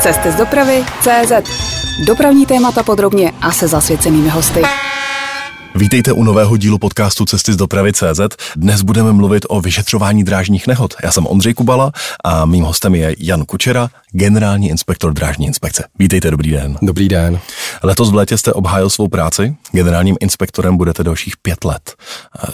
Cesty z dopravy CZ. Dopravní témata podrobně a se zasvěcenými hosty. Vítejte u nového dílu podcastu Cesty z dopravy CZ. Dnes budeme mluvit o vyšetřování drážních nehod. Já jsem Ondřej Kubala a mým hostem je Jan Kučera, generální inspektor drážní inspekce. Vítejte, dobrý den. Dobrý den. Letos v létě jste obhájil svou práci. Generálním inspektorem budete dalších pět let.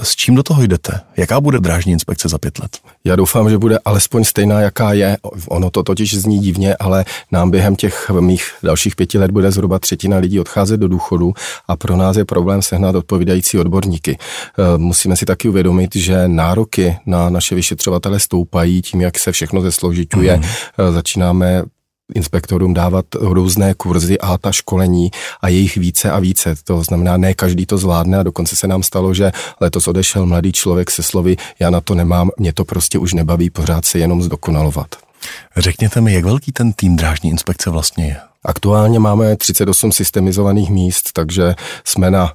S čím do toho jdete? Jaká bude drážní inspekce za pět let? Já doufám, že bude alespoň stejná, jaká je. Ono to totiž zní divně, ale nám během těch mých dalších pěti let bude zhruba třetina lidí odcházet do důchodu a pro nás je problém sehnat odpovídající odborníky. E, musíme si taky uvědomit, že nároky na naše vyšetřovatele stoupají tím, jak se všechno zesložituje. Mm. Začínáme inspektorům dávat různé kurzy a ta školení a jejich více a více. To znamená, ne každý to zvládne a dokonce se nám stalo, že letos odešel mladý člověk se slovy, já na to nemám, mě to prostě už nebaví pořád se jenom zdokonalovat. Řekněte mi, jak velký ten tým drážní inspekce vlastně je? Aktuálně máme 38 systemizovaných míst, takže jsme na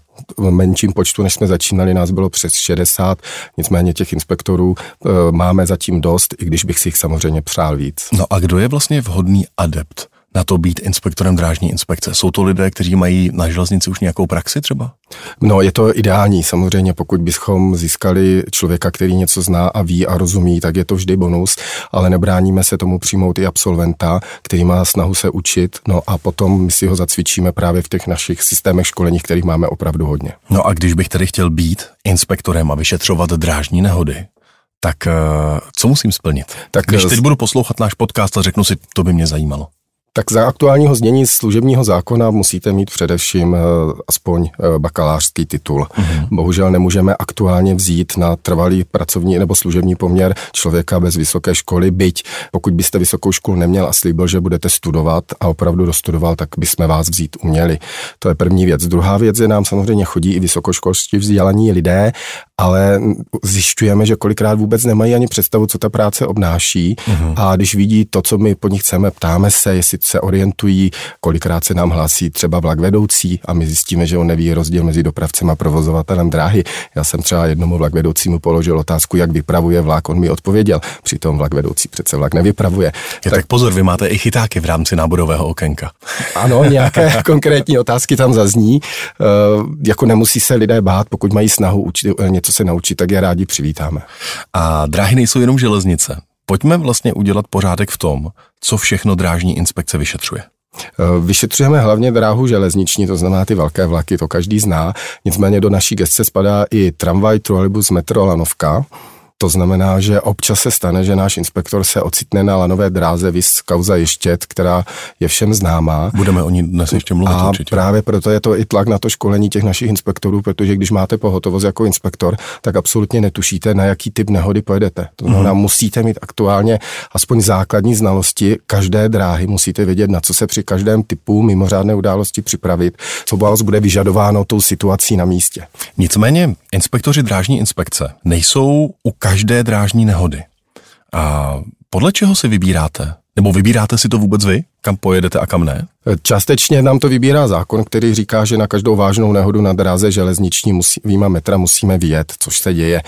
menším počtu, než jsme začínali, nás bylo přes 60, nicméně těch inspektorů e, máme zatím dost, i když bych si jich samozřejmě přál víc. No a kdo je vlastně vhodný adept na to být inspektorem drážní inspekce? Jsou to lidé, kteří mají na železnici už nějakou praxi třeba? No, je to ideální. Samozřejmě, pokud bychom získali člověka, který něco zná a ví a rozumí, tak je to vždy bonus, ale nebráníme se tomu přijmout i absolventa, který má snahu se učit, no a potom my si ho zacvičíme právě v těch našich systémech školení, kterých máme opravdu hodně. No a když bych tedy chtěl být inspektorem a vyšetřovat drážní nehody, tak eh, co musím splnit? Tak Když eh, teď budu poslouchat náš podcast a řeknu si, to by mě zajímalo. Tak za aktuálního znění služebního zákona musíte mít především eh, aspoň eh, bakalářský titul. Mm-hmm. Bohužel nemůžeme aktuálně vzít na trvalý pracovní nebo služební poměr člověka bez vysoké školy, byť pokud byste vysokou školu neměl a slíbil, že budete studovat a opravdu dostudoval, tak bychom vás vzít uměli. To je první věc. Druhá věc je, nám samozřejmě chodí i vysokoškolští vzdělaní lidé, ale zjišťujeme, že kolikrát vůbec nemají ani představu, co ta práce obnáší mm-hmm. a když vidí to, co my po nich chceme, ptáme se, jestli se orientují, kolikrát se nám hlásí třeba vlak vedoucí a my zjistíme, že on neví rozdíl mezi dopravcem a provozovatelem dráhy. Já jsem třeba jednomu vlak vedoucímu položil otázku, jak vypravuje vlak, on mi odpověděl, přitom vlak vedoucí přece vlak nevypravuje. Je, tak, tak pozor, vy máte i chytáky v rámci náborového okénka. Ano, nějaké konkrétní otázky tam zazní. E, jako nemusí se lidé bát, pokud mají snahu učit, eh, něco se naučit, tak je rádi přivítáme. A dráhy nejsou jenom železnice. Pojďme vlastně udělat pořádek v tom, co všechno drážní inspekce vyšetřuje. Eh, vyšetřujeme hlavně dráhu železniční, to znamená ty velké vlaky, to každý zná. Nicméně do naší gestce spadá i tramvaj, trolejbus, metro, lanovka. To znamená, že občas se stane, že náš inspektor se ocitne na lanové dráze vys kauza Ještět, která je všem známá. Budeme o ní dnes ještě mluvit A určitě. právě proto je to i tlak na to školení těch našich inspektorů, protože když máte pohotovost jako inspektor, tak absolutně netušíte, na jaký typ nehody pojedete. To znamená, mm. musíte mít aktuálně aspoň základní znalosti každé dráhy, musíte vědět, na co se při každém typu mimořádné události připravit, co vás bude vyžadováno tou situací na místě. Nicméně inspektoři drážní inspekce nejsou u každé drážní nehody. A podle čeho si vybíráte? Nebo vybíráte si to vůbec vy, kam pojedete a kam ne? Částečně nám to vybírá zákon, který říká, že na každou vážnou nehodu na dráze železniční musí, výjima metra musíme vyjet, což se děje.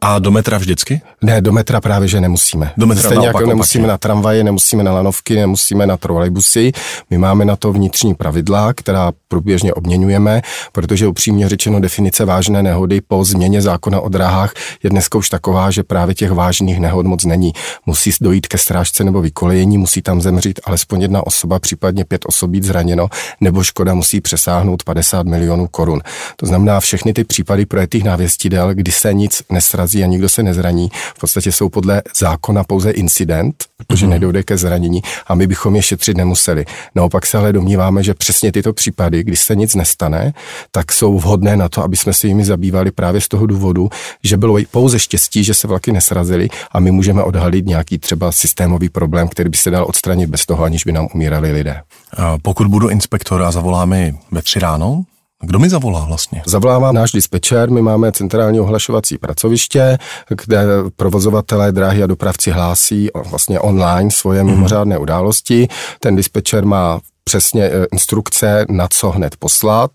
A do metra vždycky? Ne, do metra právě, že nemusíme. Do metra Stejně naopak, jako nemusíme opaky. na tramvaje, nemusíme na lanovky, nemusíme na trolejbusy. My máme na to vnitřní pravidla, která průběžně obměňujeme, protože upřímně řečeno definice vážné nehody po změně zákona o dráhách je dneska už taková, že právě těch vážných nehod moc není. Musí dojít ke strážce nebo vykolejení, musí tam zemřít alespoň jedna osoba, případně pět osob být zraněno, nebo škoda musí přesáhnout 50 milionů korun. To znamená, všechny ty případy projetých návěstidel, kdy se nic nesrazí a nikdo se nezraní, v podstatě jsou podle zákona pouze incident, protože mm-hmm. nedojde ke zranění a my bychom je šetřit nemuseli. Naopak se ale domníváme, že přesně tyto případy, když se nic nestane, tak jsou vhodné na to, aby jsme se jimi zabývali právě z toho důvodu, že bylo pouze štěstí, že se vlaky nesrazily a my můžeme odhalit nějaký třeba systémový problém, který by se dal odstranit bez toho, aniž by nám umírali lidé. A pokud budu inspektor a zavolá mi ve tři ráno, kdo mi zavolá vlastně? Zavolává náš dispečer, my máme centrální ohlašovací pracoviště, kde provozovatelé dráhy a dopravci hlásí vlastně online svoje mimořádné události. Ten dispečer má přesně eh, instrukce, na co hned poslat,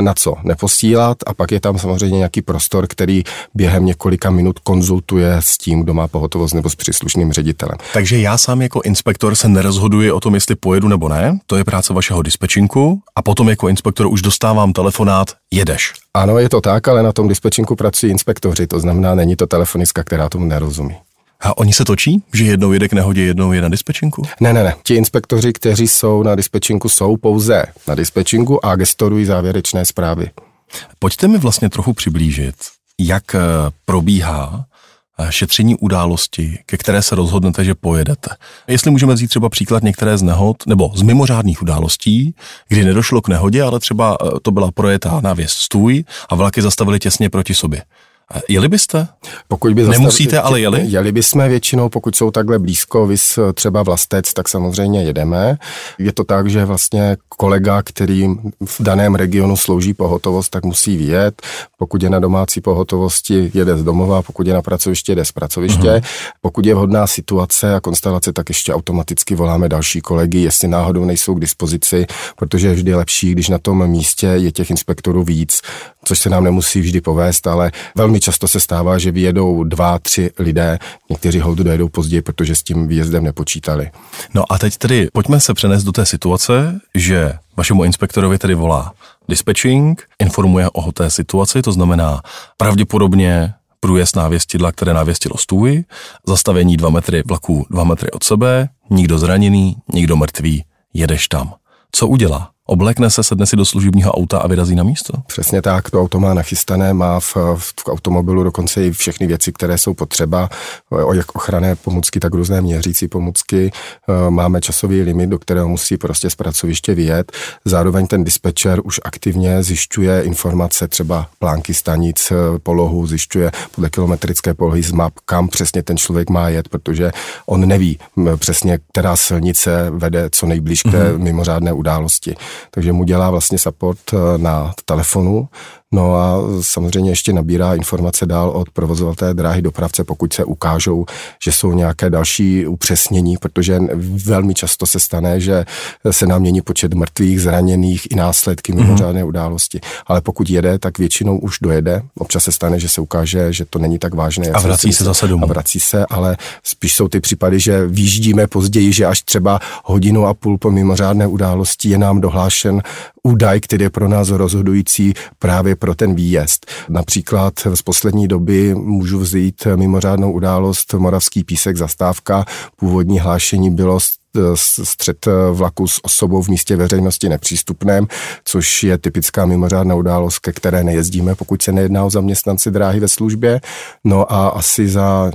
na co neposílat a pak je tam samozřejmě nějaký prostor, který během několika minut konzultuje s tím, kdo má pohotovost nebo s příslušným ředitelem. Takže já sám jako inspektor se nerozhoduji o tom, jestli pojedu nebo ne, to je práce vašeho dispečinku a potom jako inspektor už dostávám telefonát, jedeš. Ano, je to tak, ale na tom dispečinku pracují inspektoři, to znamená, není to telefonistka, která tomu nerozumí. A oni se točí, že jednou jede k nehodě, jednou je na dispečinku? Ne, ne, ne. Ti inspektoři, kteří jsou na dispečinku, jsou pouze na dispečinku a gestorují závěrečné zprávy. Pojďte mi vlastně trochu přiblížit, jak eh, probíhá eh, šetření události, ke které se rozhodnete, že pojedete. Jestli můžeme vzít třeba příklad některé z nehod nebo z mimořádných událostí, kdy nedošlo k nehodě, ale třeba eh, to byla projetá návěst stůj a vlaky zastavili těsně proti sobě. Jeli byste? Pokud by Nemusíte, ale jeli? Jeli bychom většinou, pokud jsou takhle blízko, vys třeba vlastec, tak samozřejmě jedeme. Je to tak, že vlastně kolega, který v daném regionu slouží pohotovost, tak musí vyjet. Pokud je na domácí pohotovosti, jede z domova, pokud je na pracoviště, jede z pracoviště. Uh-huh. Pokud je vhodná situace a konstelace, tak ještě automaticky voláme další kolegy, jestli náhodou nejsou k dispozici, protože je vždy lepší, když na tom místě je těch inspektorů víc, což se nám nemusí vždy povést, ale velmi často se stává, že vyjedou dva, tři lidé, někteří holdu dojedou později, protože s tím výjezdem nepočítali. No a teď tedy pojďme se přenést do té situace, že vašemu inspektorovi tedy volá dispatching, informuje o té situaci, to znamená pravděpodobně průjezd návěstidla, které návěstilo stůj, zastavení dva metry vlaků dva metry od sebe, nikdo zraněný, nikdo mrtvý, jedeš tam. Co udělá? Oblékne se, sedne si do služebního auta a vyrazí na místo? Přesně tak, to auto má nachystané, má v, v automobilu dokonce i všechny věci, které jsou potřeba, o jak ochranné pomůcky, tak různé měřící pomůcky. E, máme časový limit, do kterého musí prostě z pracoviště vyjet. Zároveň ten dispečer už aktivně zjišťuje informace, třeba plánky stanic, e, polohu, zjišťuje podle kilometrické polohy z map, kam přesně ten člověk má jet, protože on neví přesně, která silnice vede co nejblíž k té mm-hmm. mimořádné události takže mu dělá vlastně support eh, na telefonu No a samozřejmě ještě nabírá informace dál od provozovatele dráhy dopravce, pokud se ukážou, že jsou nějaké další upřesnění, protože velmi často se stane, že se nám mění počet mrtvých, zraněných i následky mhm. mimořádné mm-hmm. události. Ale pokud jede, tak většinou už dojede. Občas se stane, že se ukáže, že to není tak vážné. A vrací se zase domů. A vrací se, ale spíš jsou ty případy, že výjíždíme později, že až třeba hodinu a půl po mimořádné události je nám dohlášen údaj, který je pro nás rozhodující právě pro ten výjezd. Například z poslední doby můžu vzít mimořádnou událost Moravský písek zastávka. Původní hlášení bylo střed vlaku s osobou v místě veřejnosti nepřístupném, což je typická mimořádná událost, ke které nejezdíme, pokud se nejedná o zaměstnanci dráhy ve službě. No a asi za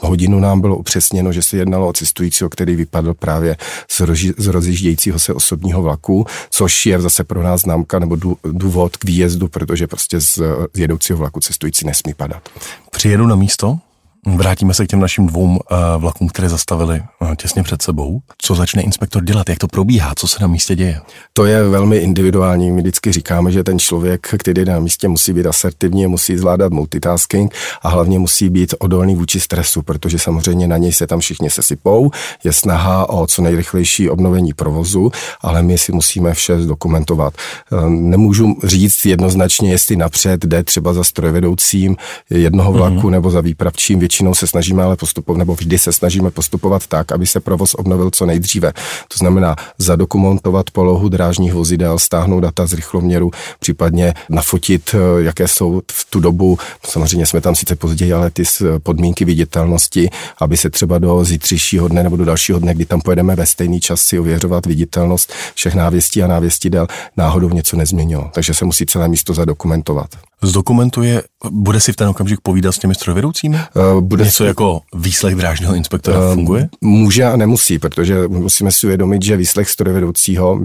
hodinu nám bylo upřesněno, že se jednalo o cestujícího, který vypadl právě z, roži, z rozjíždějícího se osobního vlaku, což je zase pro nás známka nebo důvod k výjezdu, protože prostě z, z jedoucího vlaku cestující nesmí padat. Přijedu na místo, Vrátíme se k těm našim dvou uh, vlakům, které zastavili uh, těsně před sebou. Co začne inspektor dělat? Jak to probíhá? Co se na místě děje? To je velmi individuální. My vždycky říkáme, že ten člověk, který je na místě, musí být asertivní, musí zvládat multitasking a hlavně musí být odolný vůči stresu, protože samozřejmě na něj se tam všichni sesypou. Je snaha o co nejrychlejší obnovení provozu, ale my si musíme vše zdokumentovat. Uh, nemůžu říct jednoznačně, jestli napřed jde třeba za strojvedoucím jednoho vlaku mm-hmm. nebo za výpravčím většinou se snažíme ale postupovat, nebo vždy se snažíme postupovat tak, aby se provoz obnovil co nejdříve. To znamená zadokumentovat polohu drážních vozidel, stáhnout data z rychloměru, případně nafotit, eh, jaké jsou v tu dobu, samozřejmě jsme tam sice později, ale ty podmínky viditelnosti, aby se třeba do zítřejšího dne nebo do dalšího dne, kdy tam pojedeme ve stejný čas si ověřovat viditelnost všech návěstí a návěstidel, náhodou něco nezměnilo. Takže se musí celé místo zadokumentovat. Zdokumentuje, bude si v ten okamžik povídat s těmi strojvedoucími? Uh, bude Něco si... jako výslech drážního inspektora uh, funguje? Může a nemusí, protože musíme si uvědomit, že výslech strojvedoucího,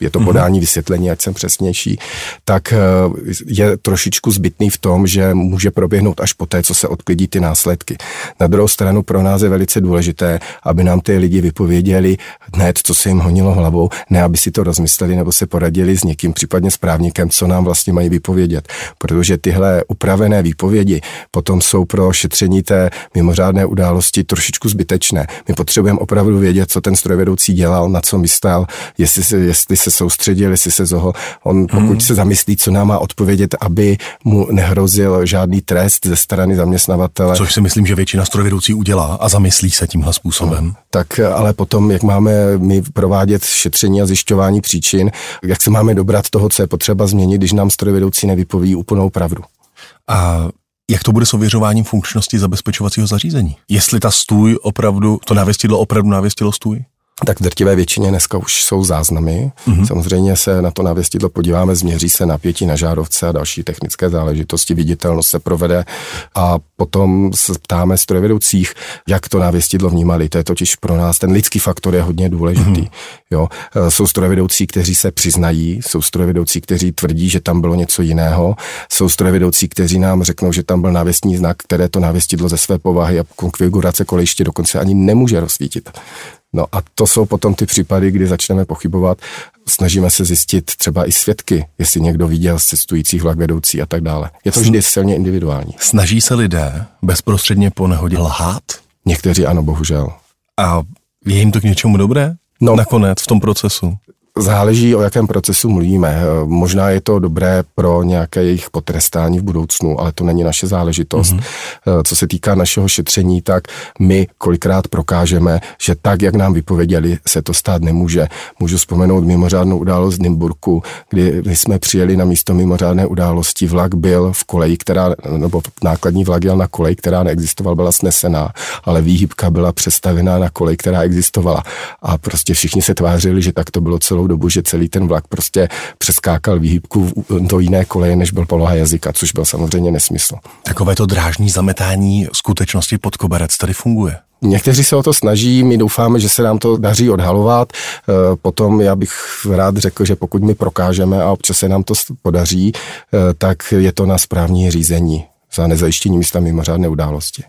je to mhm. podání uh-huh. vysvětlení, ať jsem přesnější, tak uh, je trošičku zbytný v tom, že může proběhnout až poté, co se odklidí ty následky. Na druhou stranu pro nás je velice důležité, aby nám ty lidi vypověděli hned, co se jim honilo hlavou, ne aby si to rozmysleli nebo se poradili s někým, případně s právníkem, co nám vlastně mají vypovědět. Protože protože tyhle upravené výpovědi potom jsou pro šetření té mimořádné události trošičku zbytečné. My potřebujeme opravdu vědět, co ten strojvedoucí dělal, na co myslel, jestli se, jestli se soustředil, jestli se zoho, on pokud hmm. se zamyslí, co nám má odpovědět, aby mu nehrozil žádný trest ze strany zaměstnavatele. Což si myslím, že většina strojvedoucí udělá a zamyslí se tímhle způsobem. No, tak ale potom, jak máme my provádět šetření a zjišťování příčin, jak se máme dobrat toho, co je potřeba změnit, když nám strojvedoucí nevypoví úplnou pravdu. A jak to bude s ověřováním funkčnosti zabezpečovacího zařízení? Jestli ta stůj opravdu, to návěstidlo opravdu návěstilo stůj? Tak v drtivé většině dneska už jsou záznamy. Mm-hmm. Samozřejmě se na to návěstidlo podíváme, změří se napětí na žárovce a další technické záležitosti, viditelnost se provede a potom se ptáme strojvedoucích, jak to návěstidlo vnímali. To je totiž pro nás, ten lidský faktor je hodně důležitý. Mm-hmm. Jo. E, jsou strojvedoucí, kteří se přiznají, jsou strojvedoucí, kteří tvrdí, že tam bylo něco jiného, jsou strojvedoucí, kteří nám řeknou, že tam byl návěstní znak, které to návěstidlo ze své povahy a konfigurace kolejiště dokonce ani nemůže rozsvítit. No a to jsou potom ty případy, kdy začneme pochybovat. Snažíme se zjistit třeba i svědky, jestli někdo viděl z cestujících vlak vedoucí a tak dále. Je to vždy silně individuální. Snaží se lidé bezprostředně po nehodě lhát? Někteří ano, bohužel. A je jim to k něčemu dobré? No, nakonec v tom procesu. Záleží, o jakém procesu mluvíme. Možná je to dobré pro nějaké jejich potrestání v budoucnu, ale to není naše záležitost. Mm-hmm. Co se týká našeho šetření, tak my kolikrát prokážeme, že tak, jak nám vypověděli, se to stát nemůže. Můžu vzpomenout mimořádnou událost z Nymburku, kdy jsme přijeli na místo mimořádné události. Vlak byl v koleji, která, nebo nákladní vlak jel na kolej, která neexistovala, byla snesená, ale výhybka byla přestavená na kolej, která existovala. A prostě všichni se tvářili, že tak to bylo celou celou dobu, že celý ten vlak prostě přeskákal výhybku do jiné koleje, než byl poloha jazyka, což byl samozřejmě nesmysl. Takové to drážní zametání skutečnosti pod koberec tady funguje. Někteří se o to snaží, my doufáme, že se nám to daří odhalovat. E, potom já bych rád řekl, že pokud my prokážeme a občas se nám to podaří, e, tak je to na správní řízení za nezajištění místa mimořádné události.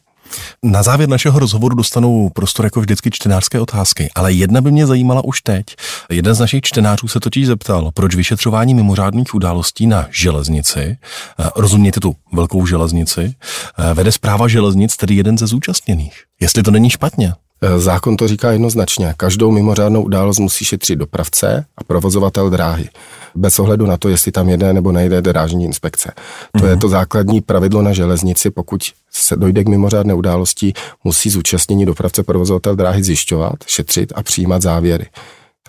Na závěr našeho rozhovoru dostanou prostor jako vždycky čtenářské otázky, ale jedna by mě zajímala už teď. Jeden z našich čtenářů se totiž zeptal, proč vyšetřování mimořádných událostí na železnici, eh, rozumějte tu velkou železnici, eh, vede zpráva železnic, tedy jeden ze zúčastněných. Jestli to není špatně. Eh, zákon to říká jednoznačně. Každou mimořádnou událost musí šetřit dopravce a provozovatel dráhy. Bez ohledu na to, jestli tam jede nebo nejde drážní inspekce. To mm-hmm. je mhm. to základní pravidlo na železnici. Pokud se dojde k mimořádné události, musí zúčastnění dopravce provozovatel dráhy zjišťovat, šetřit a přijímat závěry.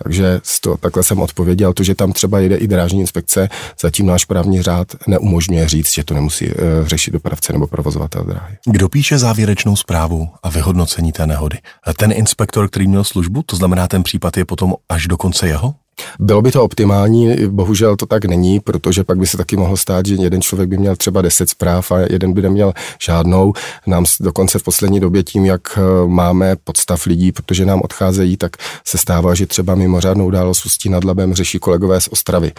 Takže to, takhle jsem odpověděl. To, že tam třeba jde i drážní inspekce, zatím náš právní řád neumožňuje říct, že to nemusí e, řešit dopravce nebo provozovatel dráhy. Kdo píše závěrečnou zprávu a vyhodnocení té nehody? Ten inspektor, který měl službu, to znamená, ten případ je potom až do konce jeho? Bylo by to optimální, bohužel to tak není, protože pak by se taky mohlo stát, že jeden člověk by měl třeba 10 zpráv a jeden by neměl žádnou. Nám dokonce v poslední době tím, jak eh, máme podstav lidí, protože nám odcházejí, tak se stává, že třeba mimořádnou událost Ústí nad Labem řeší kolegové z Ostravy.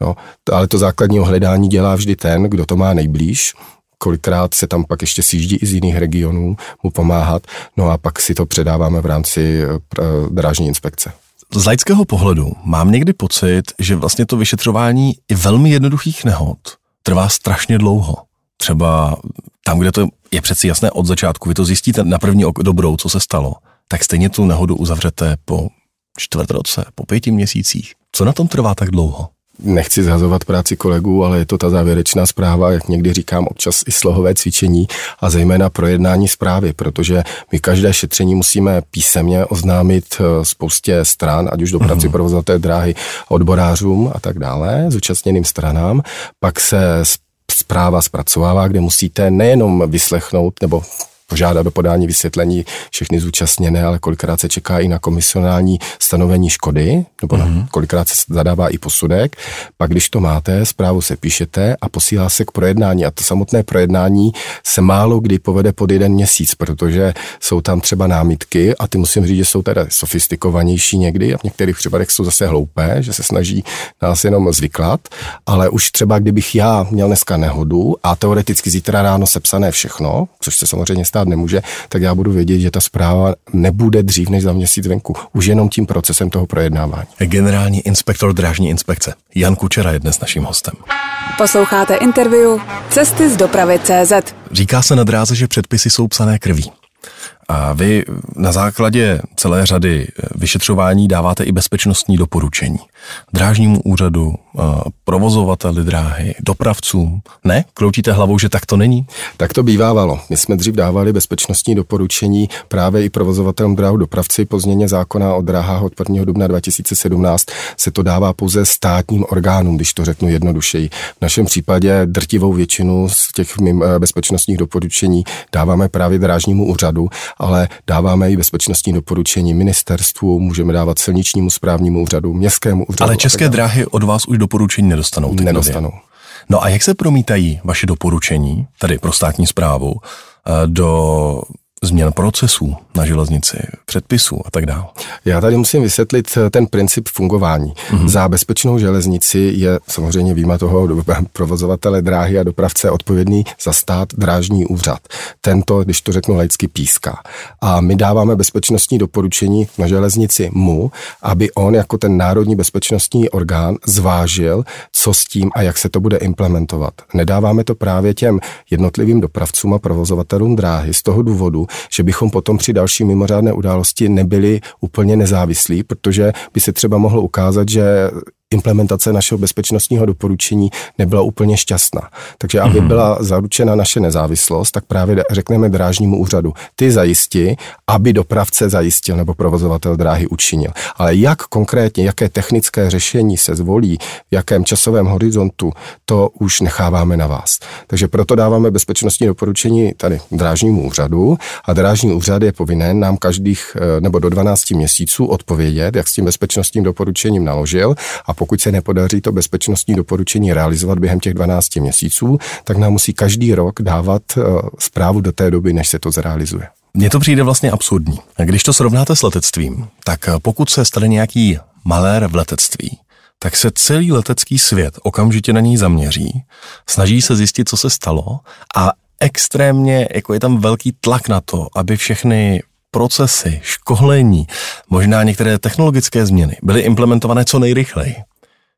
Jo. Ale to základní ohledání dělá vždy ten, kdo to má nejblíž, kolikrát se tam pak ještě sjíždí i z jiných regionů mu pomáhat, no a pak si to předáváme v rámci eh, drážní inspekce. Z laického pohledu mám někdy pocit, že vlastně to vyšetřování i velmi jednoduchých nehod trvá strašně dlouho. Třeba tam, kde to je přeci jasné od začátku, vy to zjistíte na první ok dobrou, co se stalo, tak stejně tu nehodu uzavřete po čtvrt roce, po pěti měsících. Co na tom trvá tak dlouho? Nechci zhazovat práci kolegů, ale je to ta závěrečná zpráva, jak někdy říkám, občas i slohové cvičení a zejména projednání zprávy, protože my každé šetření musíme písemně oznámit eh, spoustě stran, ať už do prací provozovaté dráhy, odborářům a tak dále, zúčastněným stranám. Pak se zpráva zpracovává, kde musíte nejenom vyslechnout nebo požádat do podání vysvětlení všechny zúčastněné, ale kolikrát se čeká i na komisionální stanovení škody, nebo mm-hmm. na, mhm. kolikrát se zadává i posudek. Pak, když to máte, zprávu se píšete a posílá se k projednání. A to samotné projednání se málo kdy povede pod jeden měsíc, protože jsou tam třeba námitky a ty musím říct, že jsou teda sofistikovanější někdy a v některých případech jsou zase hloupé, že se snaží nás jenom zvyklat, ale už třeba kdybych já měl dneska nehodu a teoreticky zítra ráno sepsané všechno, což se samozřejmě stá stát nemůže, tak já budu vědět, že ta zpráva nebude dřív než za měsíc venku. Už jenom tím procesem toho projednávání. Generální inspektor drážní inspekce Jan Kučera je dnes naším hostem. Posloucháte interview Cesty z dopravy CZ. Říká se na dráze, že předpisy jsou psané krví. A vy na základě celé řady vyšetřování dáváte i bezpečnostní doporučení. Drážnímu úřadu, provozovateli dráhy, dopravcům. Ne? Kroutíte hlavou, že tak to není? Tak to bývávalo. My jsme dřív dávali bezpečnostní doporučení právě i provozovatelům dráhu dopravci. Po změně zákona o dráhách od 1. dubna 2017 se to dává pouze státním orgánům, když to řeknu jednodušeji. V našem případě drtivou většinu z těch eh, bezpečnostních doporučení dáváme právě drážnímu úřadu, ale dáváme i bezpečnostní doporučení ministerstvu, můžeme dávat silničnímu správnímu úřadu, městskému úřadu. Ale české dráhy od vás už doporučení nedostanou. Nedostanou. No a jak se promítají vaše doporučení, tady pro státní zprávu, eh, do změn procesů na železnici, předpisů a tak dále. Já tady musím vysvětlit eh, ten princip fungování. Mm-hmm. Za bezpečnou železnici je samozřejmě výjima toho provozovatele dráhy a dopravce odpovědný za stát drážní úřad. Tento, když to řeknu laicky, píská. A my dáváme bezpečnostní doporučení na železnici mu, aby on jako ten národní bezpečnostní orgán zvážil, co s tím a jak se to bude implementovat. Nedáváme to právě těm jednotlivým dopravcům a provozovatelům dráhy z toho důvodu, že bychom potom při další mimořádné události nebyli úplně nezávislí, protože by se třeba mohlo ukázat, že implementace našeho bezpečnostního doporučení nebyla úplně šťastná. Takže aby mhm. byla zaručena naše nezávislost, tak právě řekneme drážnímu úřadu, ty zajisti, aby dopravce zajistil nebo provozovatel dráhy učinil. Ale jak konkrétně, jaké technické řešení se zvolí, v jakém časovém horizontu, to už necháváme na vás. Takže proto dáváme bezpečnostní doporučení tady drážnímu úřadu a drážní úřad je povinen nám každých eh, nebo do 12 měsíců odpovědět, jak s tím bezpečnostním doporučením naložil a pokud se nepodaří to bezpečnostní doporučení realizovat během těch 12 měsíců, tak nám musí každý rok dávat eh, zprávu do té doby, než se to zrealizuje. Mně to přijde vlastně absurdní. Když to srovnáte s letectvím, tak eh, pokud se stane nějaký malér v letectví, tak se celý letecký svět okamžitě na něj zaměří, snaží se zjistit, co se stalo a extrémně, jako je tam velký tlak na to, aby všechny procesy, školení, možná některé technologické změny byly implementované co nejrychleji.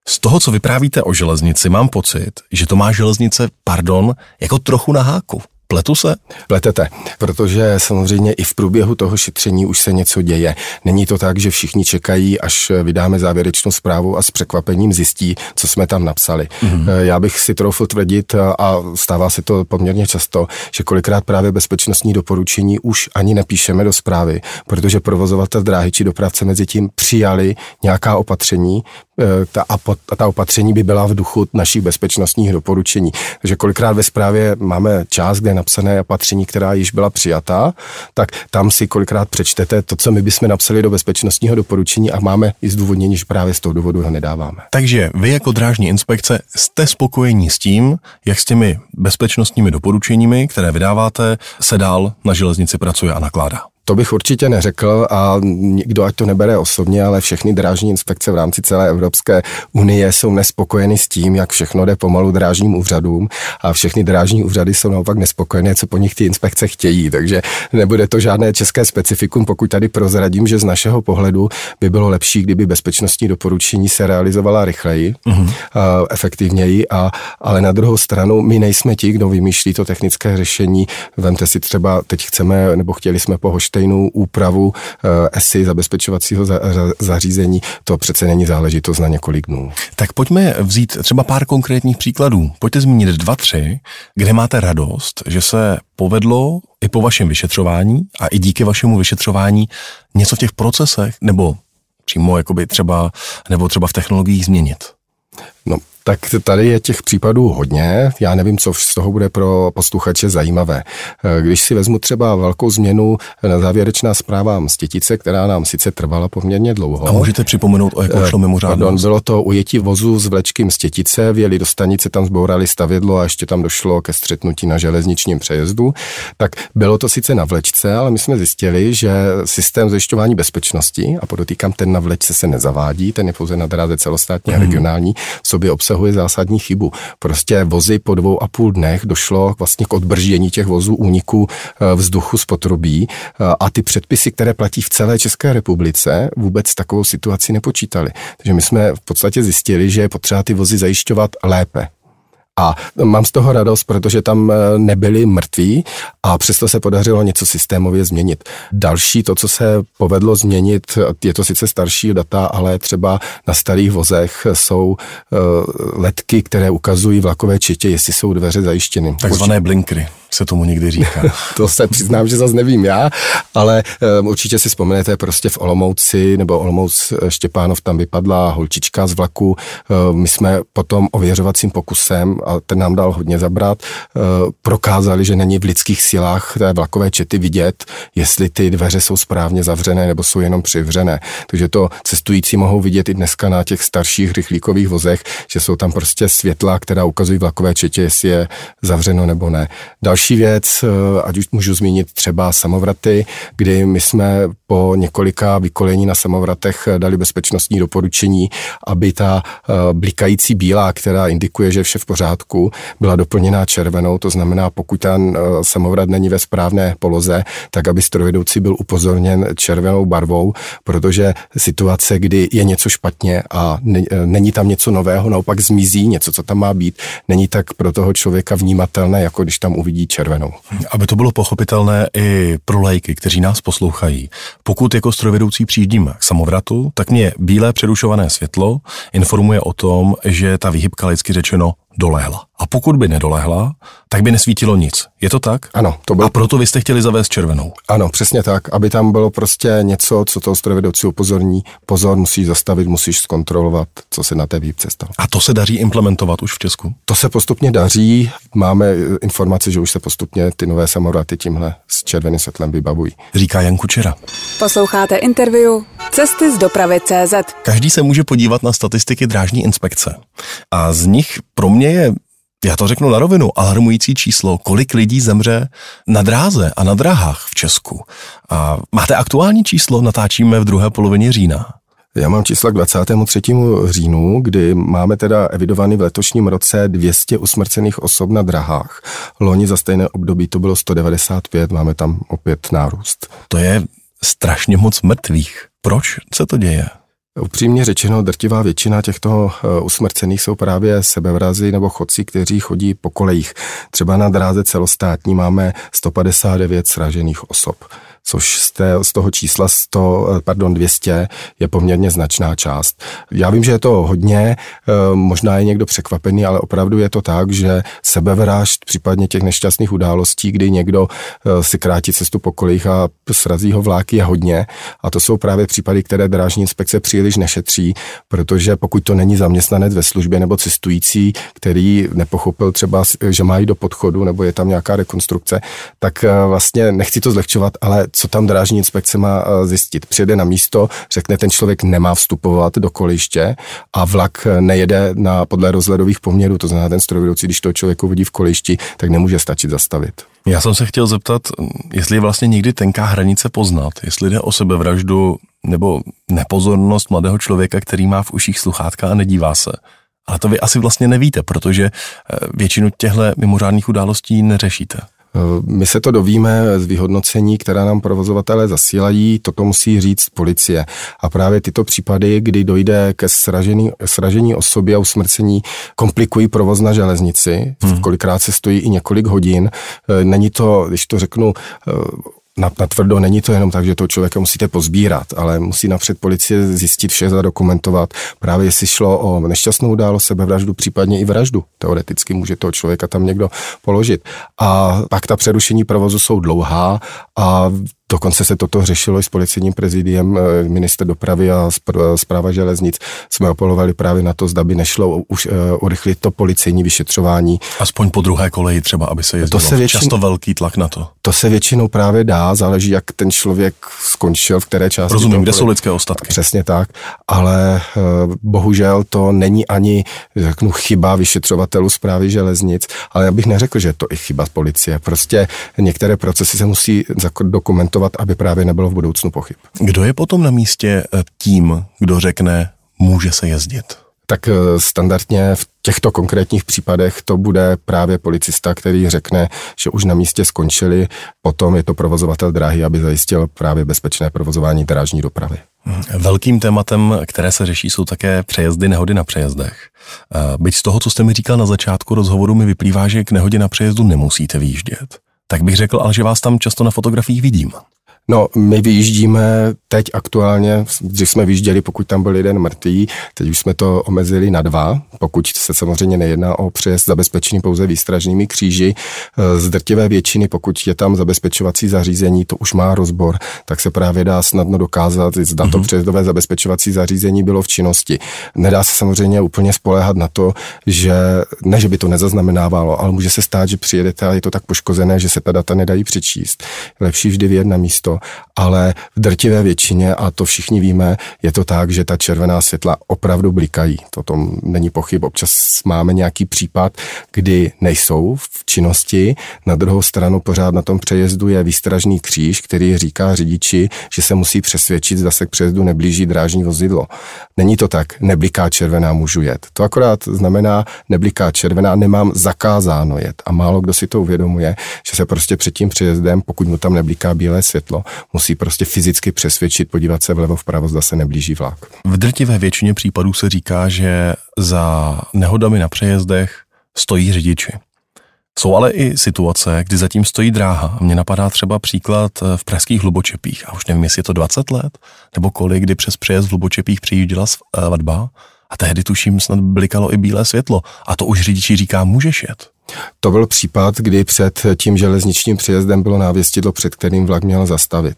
Z toho, co vyprávíte o železnici, mám pocit, že to má železnice, pardon, jako trochu na háku. Pletu se? Pletete, protože samozřejmě i v průběhu toho šetření už se něco děje. Není to tak, že všichni čekají, až vydáme závěrečnou zprávu a s překvapením zjistí, co jsme tam napsali. Mm-hmm. Já bych si troufl tvrdit, a stává se to poměrně často, že kolikrát právě bezpečnostní doporučení už ani nepíšeme do zprávy, protože provozovatel dráhy či dopravce mezi tím přijali nějaká opatření, Eh, ta, a ta opatření by byla v duchu našich bezpečnostních doporučení. Takže kolikrát ve zprávě máme část, kde je napsané opatření, která již byla přijatá, tak tam si kolikrát přečtete to, co my bychom napsali do bezpečnostního doporučení a máme i zdůvodnění, že právě z toho důvodu ho nedáváme. Takže vy jako drážní inspekce jste spokojení s tím, jak s těmi bezpečnostními doporučeními, které vydáváte, se dál na železnici pracuje a nakládá? To bych určitě neřekl a nikdo ať to nebere osobně, ale všechny drážní inspekce v rámci celé Evropské unie jsou nespokojeny s tím, jak všechno jde pomalu drážním úřadům a všechny drážní úřady jsou naopak nespokojené, co po nich ty inspekce chtějí. Takže nebude to žádné české specifikum, pokud tady prozradím, že z našeho pohledu by bylo lepší, kdyby bezpečnostní doporučení se realizovala rychleji, uh-huh. a efektivněji, a, ale na druhou stranu my nejsme ti, kdo vymýšlí to technické řešení. Vemte si třeba, teď chceme, nebo chtěli jsme po stejnou úpravu ESI zabezpečovacího zařízení, to přece není záležitost na několik dnů. Tak pojďme vzít třeba pár konkrétních příkladů. Pojďte zmínit dva, tři, kde máte radost, že se povedlo i po vašem vyšetřování a i díky vašemu vyšetřování něco v těch procesech nebo přímo jakoby třeba, nebo třeba v technologiích změnit. No, tak tady je těch případů hodně. Já nevím, co z toho bude pro posluchače zajímavé. Eh, když si vezmu třeba velkou změnu na závěrečná zpráva Mstětice, která nám sice trvala poměrně dlouho. A můžete připomenout, o jakou šlo eh, mimořádnost? Bylo to ujetí vozu z vlečky Mstětice, vjeli do stanice, tam zbourali stavědlo a ještě tam došlo ke střetnutí na železničním přejezdu. Tak bylo to sice na vlečce, ale my jsme zjistili, že systém zajišťování bezpečnosti, a podotýkám, ten na vlečce se nezavádí, ten je pouze na dráze celostátní hmm. a regionální, v sobě obsahuje obsahuje zásadní chybu. Prostě vozy po dvou a půl dnech došlo vlastně k odbrždění těch vozů úniku eh, vzduchu z potrubí eh, a ty předpisy, které platí v celé České republice, vůbec takovou situaci nepočítali. Takže my jsme v podstatě zjistili, že je potřeba ty vozy zajišťovat lépe A mám z toho radost, protože tam eh, nebyli mrtví a přesto se podařilo něco systémově změnit. Další, to, co se povedlo změnit, je to sice starší data, ale třeba na starých vozech jsou uh, letky, které ukazují vlakové četě, jestli jsou dveře zajištěny. Takzvané blinkry se tomu někdy říká. to se přiznám, že zase nevím já, ale um, určitě si vzpomenete prostě v Olomouci, nebo Olomouc eh, Štěpánov tam vypadla holčička z vlaku. Uh, my jsme potom ověřovacím pokusem, a ten nám dal hodně zabrat, uh, prokázali, že není v lidských silách té vlakové čety vidět, jestli ty dveře jsou správně zavřené nebo jsou jenom přivřené. Takže to cestující mohou vidět i dneska na těch starších rychlíkových vozech, že jsou tam prostě světla, která ukazují vlakové četě, jestli je zavřeno nebo ne. Další Další věc, eh, ať už můžu zmínit třeba samovraty, kdy my jsme po několika vykolení na samovratech dali bezpečnostní doporučení, aby ta eh, blikající bílá, která indikuje, že je vše v pořádku, byla doplněná červenou, to znamená, pokud ten eh, samovrat není ve správné poloze, tak aby strojvedoucí byl upozorněn červenou barvou, protože situace, kdy je něco špatně a není tam něco nového, naopak zmizí něco, co tam má být, není tak pro toho člověka vnímatelné, jako když tam uvidí červenou. Aby to bylo pochopitelné i pro lajky, kteří nás poslouchají. Pokud jako strojvedoucí přijíždím k samovratu, tak mě bílé přerušované světlo informuje o tom, že ta výhybka lidsky řečeno dolehla. A pokud by nedolehla, tak by nesvítilo nic. Je to tak? Ano. To bylo... A proto vy jste chtěli zavést červenou? Ano, přesně tak, aby tam bylo prostě něco, co toho strojvedoucí upozorní. Pozor, musíš zastavit, musíš zkontrolovat, co se na té výpce stalo. A to se daří implementovat už v Česku? To se postupně daří. Máme informaci, že už se postupně ty nové samovraty tímhle s červeným světlem vybavují. Říká Jan Kučera. Posloucháte interview Cesty z dopravy CZ. Každý se může podívat na statistiky drážní inspekce. A z nich pro mě je já to řeknu na rovinu, alarmující číslo, kolik lidí zemře na dráze a na dráhách v Česku. A máte aktuální číslo? Natáčíme v druhé polovině října. Já mám čísla k 23. říjnu, kdy máme teda evidovaný v letošním roce 200 usmrcených osob na drahách. Loni za stejné období to bylo 195, máme tam opět nárůst. To je strašně moc mrtvých. Proč se to děje? Upřímně řečeno, drtivá většina těchto eh, usmrcených jsou právě sebevrazy nebo chodci, kteří chodí po kolejích. Třeba na dráze celostátní máme 159 sražených osob což z, té, z toho čísla 100, pardon, 200 je poměrně značná část. Já vím, že je to hodně, eh, možná je někdo překvapený, ale opravdu je to tak, že sebevražd, případně těch nešťastných událostí, kdy někdo eh, si krátí cestu po kolích a srazí ho vláky je hodně. A to jsou právě případy, které drážní inspekce příliš nešetří, protože pokud to není zaměstnanec ve službě nebo cestující, který nepochopil třeba, že má jít do podchodu nebo je tam nějaká rekonstrukce, tak eh, vlastně nechci to zlehčovat, ale co tam drážní inspekce má eh, zjistit. Přijede na místo, řekne, ten člověk nemá vstupovat do koliště a vlak nejede na, podle rozhledových poměrů, to znamená ten strojvedoucí, když toho člověku vidí v kolišti, tak nemůže stačit zastavit. Já jsem se chtěl zeptat, jestli je vlastně někdy tenká hranice poznat, jestli jde o sebevraždu nebo nepozornost mladého člověka, který má v uších sluchátka a nedívá se. Ale to vy asi vlastně nevíte, protože eh, většinu těchto mimořádných událostí neřešíte. My se to dovíme z vyhodnocení, která nám provozovatelé zasílají, toto musí říct policie. A právě tyto případy, kdy dojde ke sražení, sražení osoby a usmrcení, komplikují provoz na železnici, hmm. kolikrát se stojí i několik hodin. Eh, není to, když to řeknu, eh, na, na tvrdo není to jenom tak, že toho člověka musíte pozbírat, ale musí napřed policie zjistit vše, zadokumentovat. Právě jestli šlo o nešťastnou událost, sebevraždu, případně i vraždu. Teoreticky může toho člověka tam někdo položit. A pak ta přerušení provozu jsou dlouhá a Dokonce se toto řešilo i s policejním prezidiem, eh, minister dopravy a zpráva železnic. Jsme apelovali právě na to, zda by nešlo už uh, urychlit to policejní vyšetřování. Aspoň po druhé koleji třeba, aby se jezdilo. To se většin... Často velký tlak na to. To se většinou právě dá, záleží, jak ten člověk skončil, v které části. Rozumím, kde jsou lidské ostatky. Přesně tak, ale bohužel to není ani, řeknu, chyba vyšetřovatelů zprávy železnic, ale já bych neřekl, že je to i chyba policie. Prostě některé procesy se musí dokumentovat investovat, aby právě nebylo v budoucnu pochyb. Kdo je potom na místě eh, tím, kdo řekne, může se jezdit? Tak eh, standardně v těchto konkrétních případech to bude právě policista, který řekne, že už na místě skončili, potom je to provozovatel dráhy, aby zajistil právě bezpečné provozování drážní dopravy. Velkým tématem, které se řeší, jsou také přejezdy, nehody na přejezdech. Byť z toho, co jste mi říkal na začátku rozhovoru, mi vyplývá, že k nehodě na přejezdu nemusíte výjíždět. Tak bych řekl, ale že vás tam často na fotografiích vidím. No, my vyjíždíme teď aktuálně, když jsme vyjížděli, pokud tam byl jeden mrtvý, teď už jsme to omezili na dva, pokud se samozřejmě nejedná o přejezd zabezpečený pouze výstražnými kříži. Z drtivé většiny, pokud je tam zabezpečovací zařízení, to už má rozbor, tak se právě dá snadno dokázat, zda to mm-hmm. přejezdové zabezpečovací zařízení bylo v činnosti. Nedá se samozřejmě úplně spoléhat na to, že ne, že by to nezaznamenávalo, ale může se stát, že přijedete a je to tak poškozené, že se ta data nedají přečíst. Lepší vždy vyjet na místo ale v drtivé většině, a to všichni víme, je to tak, že ta červená světla opravdu blikají. To tom není pochyb. Občas máme nějaký případ, kdy nejsou v činnosti. Na druhou stranu pořád na tom přejezdu je výstražný kříž, který říká řidiči, že se musí přesvědčit, zda se k přejezdu neblíží drážní vozidlo. Není to tak, nebliká červená můžu jet. To akorát znamená, nebliká červená, nemám zakázáno jet. A málo kdo si to uvědomuje, že se prostě před tím přejezdem, pokud mu tam nebliká bílé světlo, musí prostě fyzicky přesvědčit, podívat se vlevo vpravo, zda se neblíží vlak. V drtivé většině případů se říká, že za nehodami na přejezdech stojí řidiči. Jsou ale i situace, kdy zatím stojí dráha. Mně napadá třeba příklad eh, v pražských Hlubočepích. A už nevím, jestli je to 20 let, nebo kolik, kdy přes přejezd v Hlubočepích přijížděla svatba a tehdy tuším snad blikalo i bílé světlo. A to už řidiči říká, můžeš jet. To byl případ, kdy před tím železničním přejezdem bylo návěstidlo, před kterým vlak měl zastavit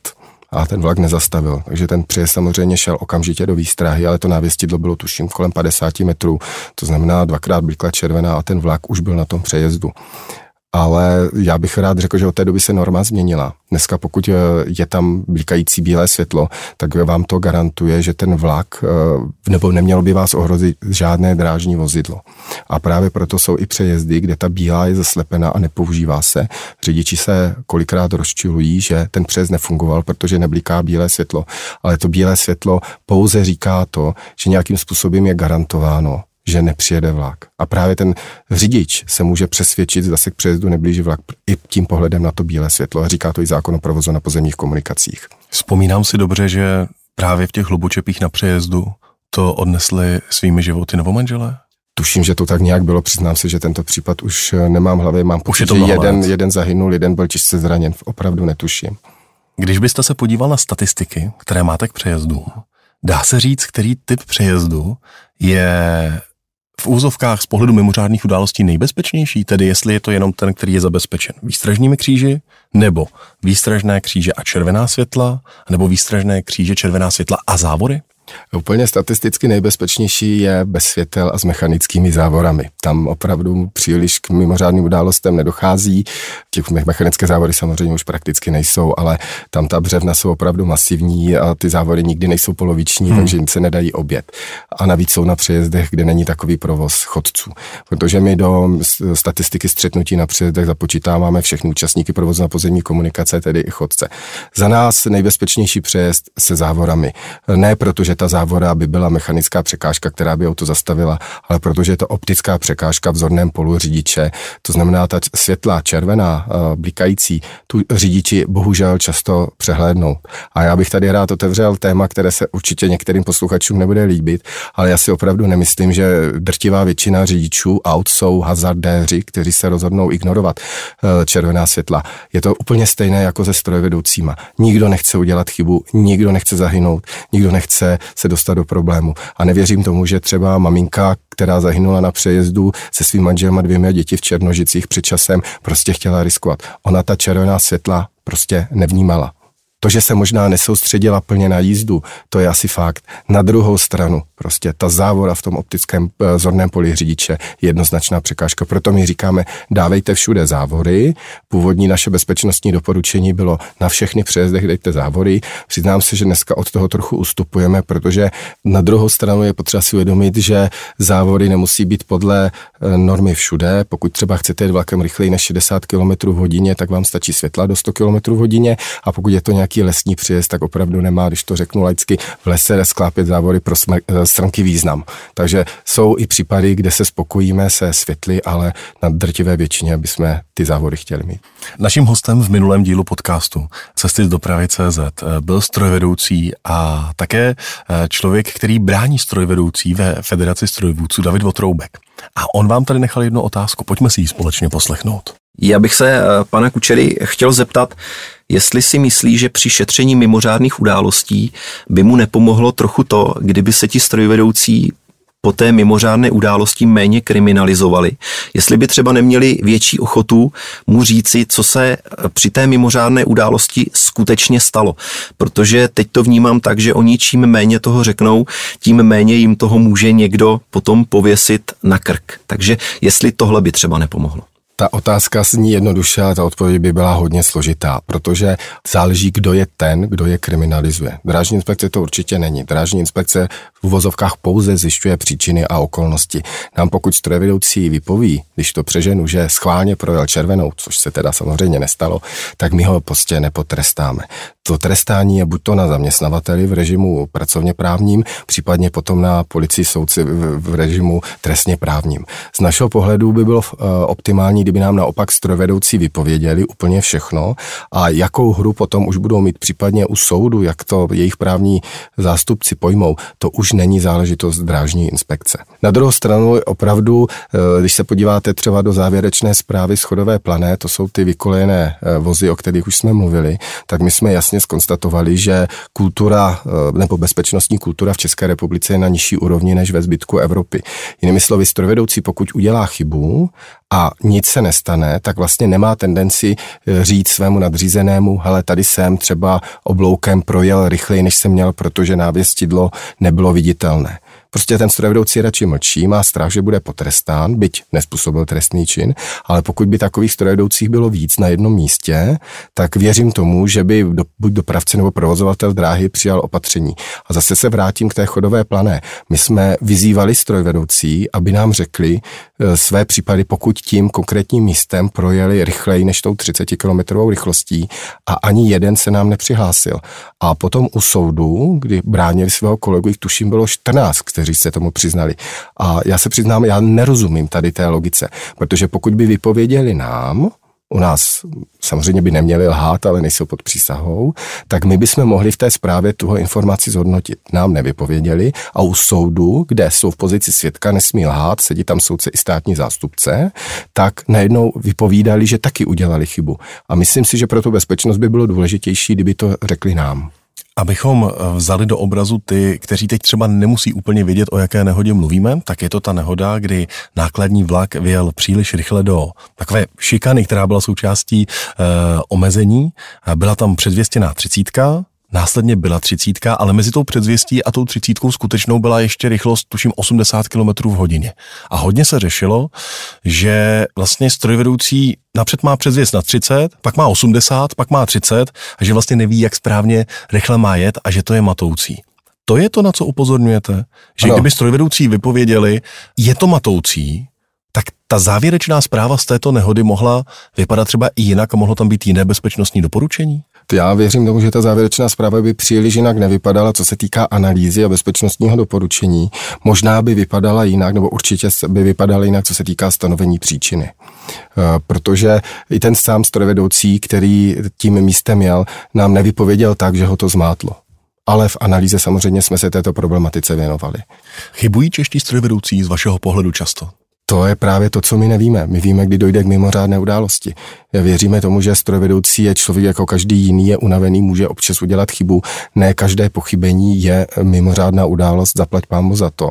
a ten vlak nezastavil. Takže ten přejezd samozřejmě šel okamžitě do výstrahy, ale to návěstidlo bylo tuším kolem 50 metrů, to znamená dvakrát blikla červená a ten vlak už byl na tom přejezdu ale já bych rád řekl, že od té doby se norma změnila. Dneska pokud eh, je tam blikající bílé světlo, tak vám to garantuje, že ten vlak, eh, nebo nemělo by vás ohrozit žádné drážní vozidlo. A právě proto jsou i přejezdy, kde ta bílá je zaslepena a nepoužívá se. Řidiči se kolikrát rozčilují, že ten přejezd nefungoval, protože nebliká bílé světlo. Ale to bílé světlo pouze říká to, že nějakým způsobem je garantováno, že nepřijede vlak. A právě ten řidič se může přesvědčit, zda se k přejezdu neblíží vlak i tím pohledem na to bílé světlo. A říká to i zákon o provozu na pozemních komunikacích. Vzpomínám si dobře, že právě v těch hlubočepích na přejezdu to odnesli svými životy novomanželé? Tuším, že to tak nějak bylo, přiznám se, že tento případ už nemám v hlavě, mám pocit, že jeden, jeden zahynul, jeden byl těžce zraněn, opravdu netuším. Když byste se podíval na statistiky, které máte k přejezdům, dá se říct, který typ přejezdu je v úzovkách z pohledu mimořádných událostí nejbezpečnější, tedy jestli je to jenom ten, který je zabezpečen výstražnými kříži, nebo výstražné kříže a červená světla, nebo výstražné kříže, červená světla a závory? Úplně statisticky nejbezpečnější je bez světel a s mechanickými závorami. Tam opravdu příliš k mimořádným událostem nedochází. Těch mechanické závory samozřejmě už prakticky nejsou, ale tam ta břevna jsou opravdu masivní a ty závory nikdy nejsou poloviční, hmm. takže se nedají obět. A navíc jsou na přejezdech, kde není takový provoz chodců. Protože my do statistiky střetnutí na přejezdech započítáváme všechny účastníky provozu na pozemní komunikace, tedy i chodce. Za nás nejbezpečnější přejezd se závorami. Ne protože ta závora by byla mechanická překážka, která by auto zastavila, ale protože je to optická překážka v zorném polu řidiče, to znamená ta světla červená, eh, blikající, tu řidiči bohužel často přehlédnou. A já bych tady rád otevřel téma, které se určitě některým posluchačům nebude líbit, ale já si opravdu nemyslím, že drtivá většina řidičů aut jsou hazardéři, kteří se rozhodnou ignorovat eh, červená světla. Je to úplně stejné jako se strojvedoucíma. Nikdo nechce udělat chybu, nikdo nechce zahynout, nikdo nechce se dostat do problému. A nevěřím tomu, že třeba maminka, která zahynula na přejezdu se svým manželem a dvěma děti v Černožicích před časem, prostě chtěla riskovat. Ona ta červená světla prostě nevnímala. To, že se možná nesoustředila plně na jízdu, to je asi fakt. Na druhou stranu, prostě ta závora v tom optickém eh, zorném poli řidiče je jednoznačná překážka. Proto my říkáme, dávejte všude závory. Původní naše bezpečnostní doporučení bylo na všechny přejezdech dejte závory. Přiznám se, že dneska od toho trochu ustupujeme, protože na druhou stranu je potřeba si uvědomit, že závory nemusí být podle eh, normy všude. Pokud třeba chcete jít vlakem rychleji než 60 km v hodině, tak vám stačí světla do 100 km v hodině a pokud je to nějaký lesní přejezd, tak opravdu nemá, když to řeknu laicky, v lese sklápět závory pro stránky význam. Takže jsou i případy, kde se spokojíme se světly, ale na drtivé většině bychom ty závody chtěli mít. Naším hostem v minulém dílu podcastu Cesty z dopravy CZ byl strojvedoucí a také člověk, který brání strojvedoucí ve Federaci strojvůdců David Votroubek. A on vám tady nechal jednu otázku, pojďme si ji společně poslechnout. Já bych se eh, pana Kučery chtěl zeptat, jestli si myslí, že při šetření mimořádných událostí by mu nepomohlo trochu to, kdyby se ti strojvedoucí po té mimořádné události méně kriminalizovali. Jestli by třeba neměli větší ochotu mu říci, co se eh, při té mimořádné události skutečně stalo. Protože teď to vnímám tak, že oni čím méně toho řeknou, tím méně jim toho může někdo potom pověsit na krk. Takže jestli tohle by třeba nepomohlo. Ta otázka zní jednoduše, ale ta odpověď by byla hodně složitá, protože záleží, kdo je ten, kdo je kriminalizuje. Drážní inspekce to určitě není. Drážní inspekce v uvozovkách pouze zjišťuje příčiny a okolnosti. Nám pokud strojvedoucí vypoví, když to přeženu, že schválně projel červenou, což se teda samozřejmě nestalo, tak my ho prostě nepotrestáme. To trestání je buď to na zaměstnavateli v režimu pracovně právním, případně potom na policii soudci v režimu trestně právním. Z našeho pohledu by bylo eh, optimální, kdyby nám naopak strojvedoucí vypověděli úplně všechno a jakou hru potom už budou mít případně u soudu, jak to jejich právní zástupci pojmou, to už není záležitost drážní inspekce. Na druhou stranu opravdu, eh, když se podíváte třeba do závěrečné zprávy schodové plané, to jsou ty vykolejené eh, vozy, o kterých už jsme mluvili, tak my jsme jasně skonstatovali, že kultura eh, nebo bezpečnostní kultura v České republice je na nižší úrovni než ve zbytku Evropy. Jinými slovy, strojvedoucí, pokud udělá chybu a nic se nestane, tak vlastně nemá tendenci říct svému nadřízenému, hele, tady jsem třeba obloukem projel rychleji, než jsem měl, protože návěstidlo nebylo viditelné. Prostě ten strojvedoucí radši mlčí, má strach, že bude potrestán, byť nespůsobil trestný čin, ale pokud by takových strojvedoucích bylo víc na jednom místě, tak věřím tomu, že by do, buď dopravce nebo provozovatel dráhy přijal opatření. A zase se vrátím k té chodové plané. My jsme vyzývali strojvedoucí, aby nám řekli e, své případy, pokud tím konkrétním místem projeli rychleji než tou 30 km rychlostí a ani jeden se nám nepřihlásil. A potom u soudu, kdy bránili svého kolegu, jich tuším bylo 14, kteří se tomu přiznali. A já se přiznám, já nerozumím tady té logice, protože pokud by vypověděli nám, u nás samozřejmě by neměli lhát, ale nejsou pod přísahou, tak my bychom mohli v té zprávě tuho informaci zhodnotit. Nám nevypověděli a u soudu, kde jsou v pozici svědka, nesmí lhát, sedí tam soudce i státní zástupce, tak najednou vypovídali, že taky udělali chybu. A myslím si, že pro tu bezpečnost by bylo důležitější, kdyby to řekli nám. Abychom eh, vzali do obrazu ty, kteří teď třeba nemusí úplně vědět, o jaké nehodě mluvíme, tak je to ta nehoda, kdy nákladní vlak vyjel příliš rychle do takové šikany, která byla součástí e, omezení. Byla tam předvěstěná třicítka, Následně byla třicítka, ale mezi tou předzvěstí a tou třicítkou skutečnou byla ještě rychlost, tuším, 80 km v hodině. A hodně se řešilo, že vlastně strojvedoucí napřed má předzvěst na 30, pak má 80, pak má 30 a že vlastně neví, jak správně rychle má jet a že to je matoucí. To je to, na co upozorňujete? Že ano. kdyby strojvedoucí vypověděli, je to matoucí, tak ta závěrečná zpráva z této nehody mohla vypadat třeba i jinak a mohlo tam být jiné bezpečnostní doporučení? Já věřím tomu, že ta závěrečná zpráva by příliš jinak nevypadala, co se týká analýzy a bezpečnostního doporučení. Možná by vypadala jinak, nebo určitě by vypadala jinak, co se týká stanovení příčiny. Eh, protože i ten sám strojvedoucí, který tím místem jel, nám nevypověděl tak, že ho to zmátlo ale v analýze samozřejmě jsme se této problematice věnovali. Chybují čeští strojvedoucí z vašeho pohledu často? To je právě to, co my nevíme. My víme, kdy dojde k mimořádné události. Věříme tomu, že strojvedoucí je člověk jako každý jiný, je unavený, může občas udělat chybu. Ne každé pochybení je mimořádná událost, zaplať pámu za to.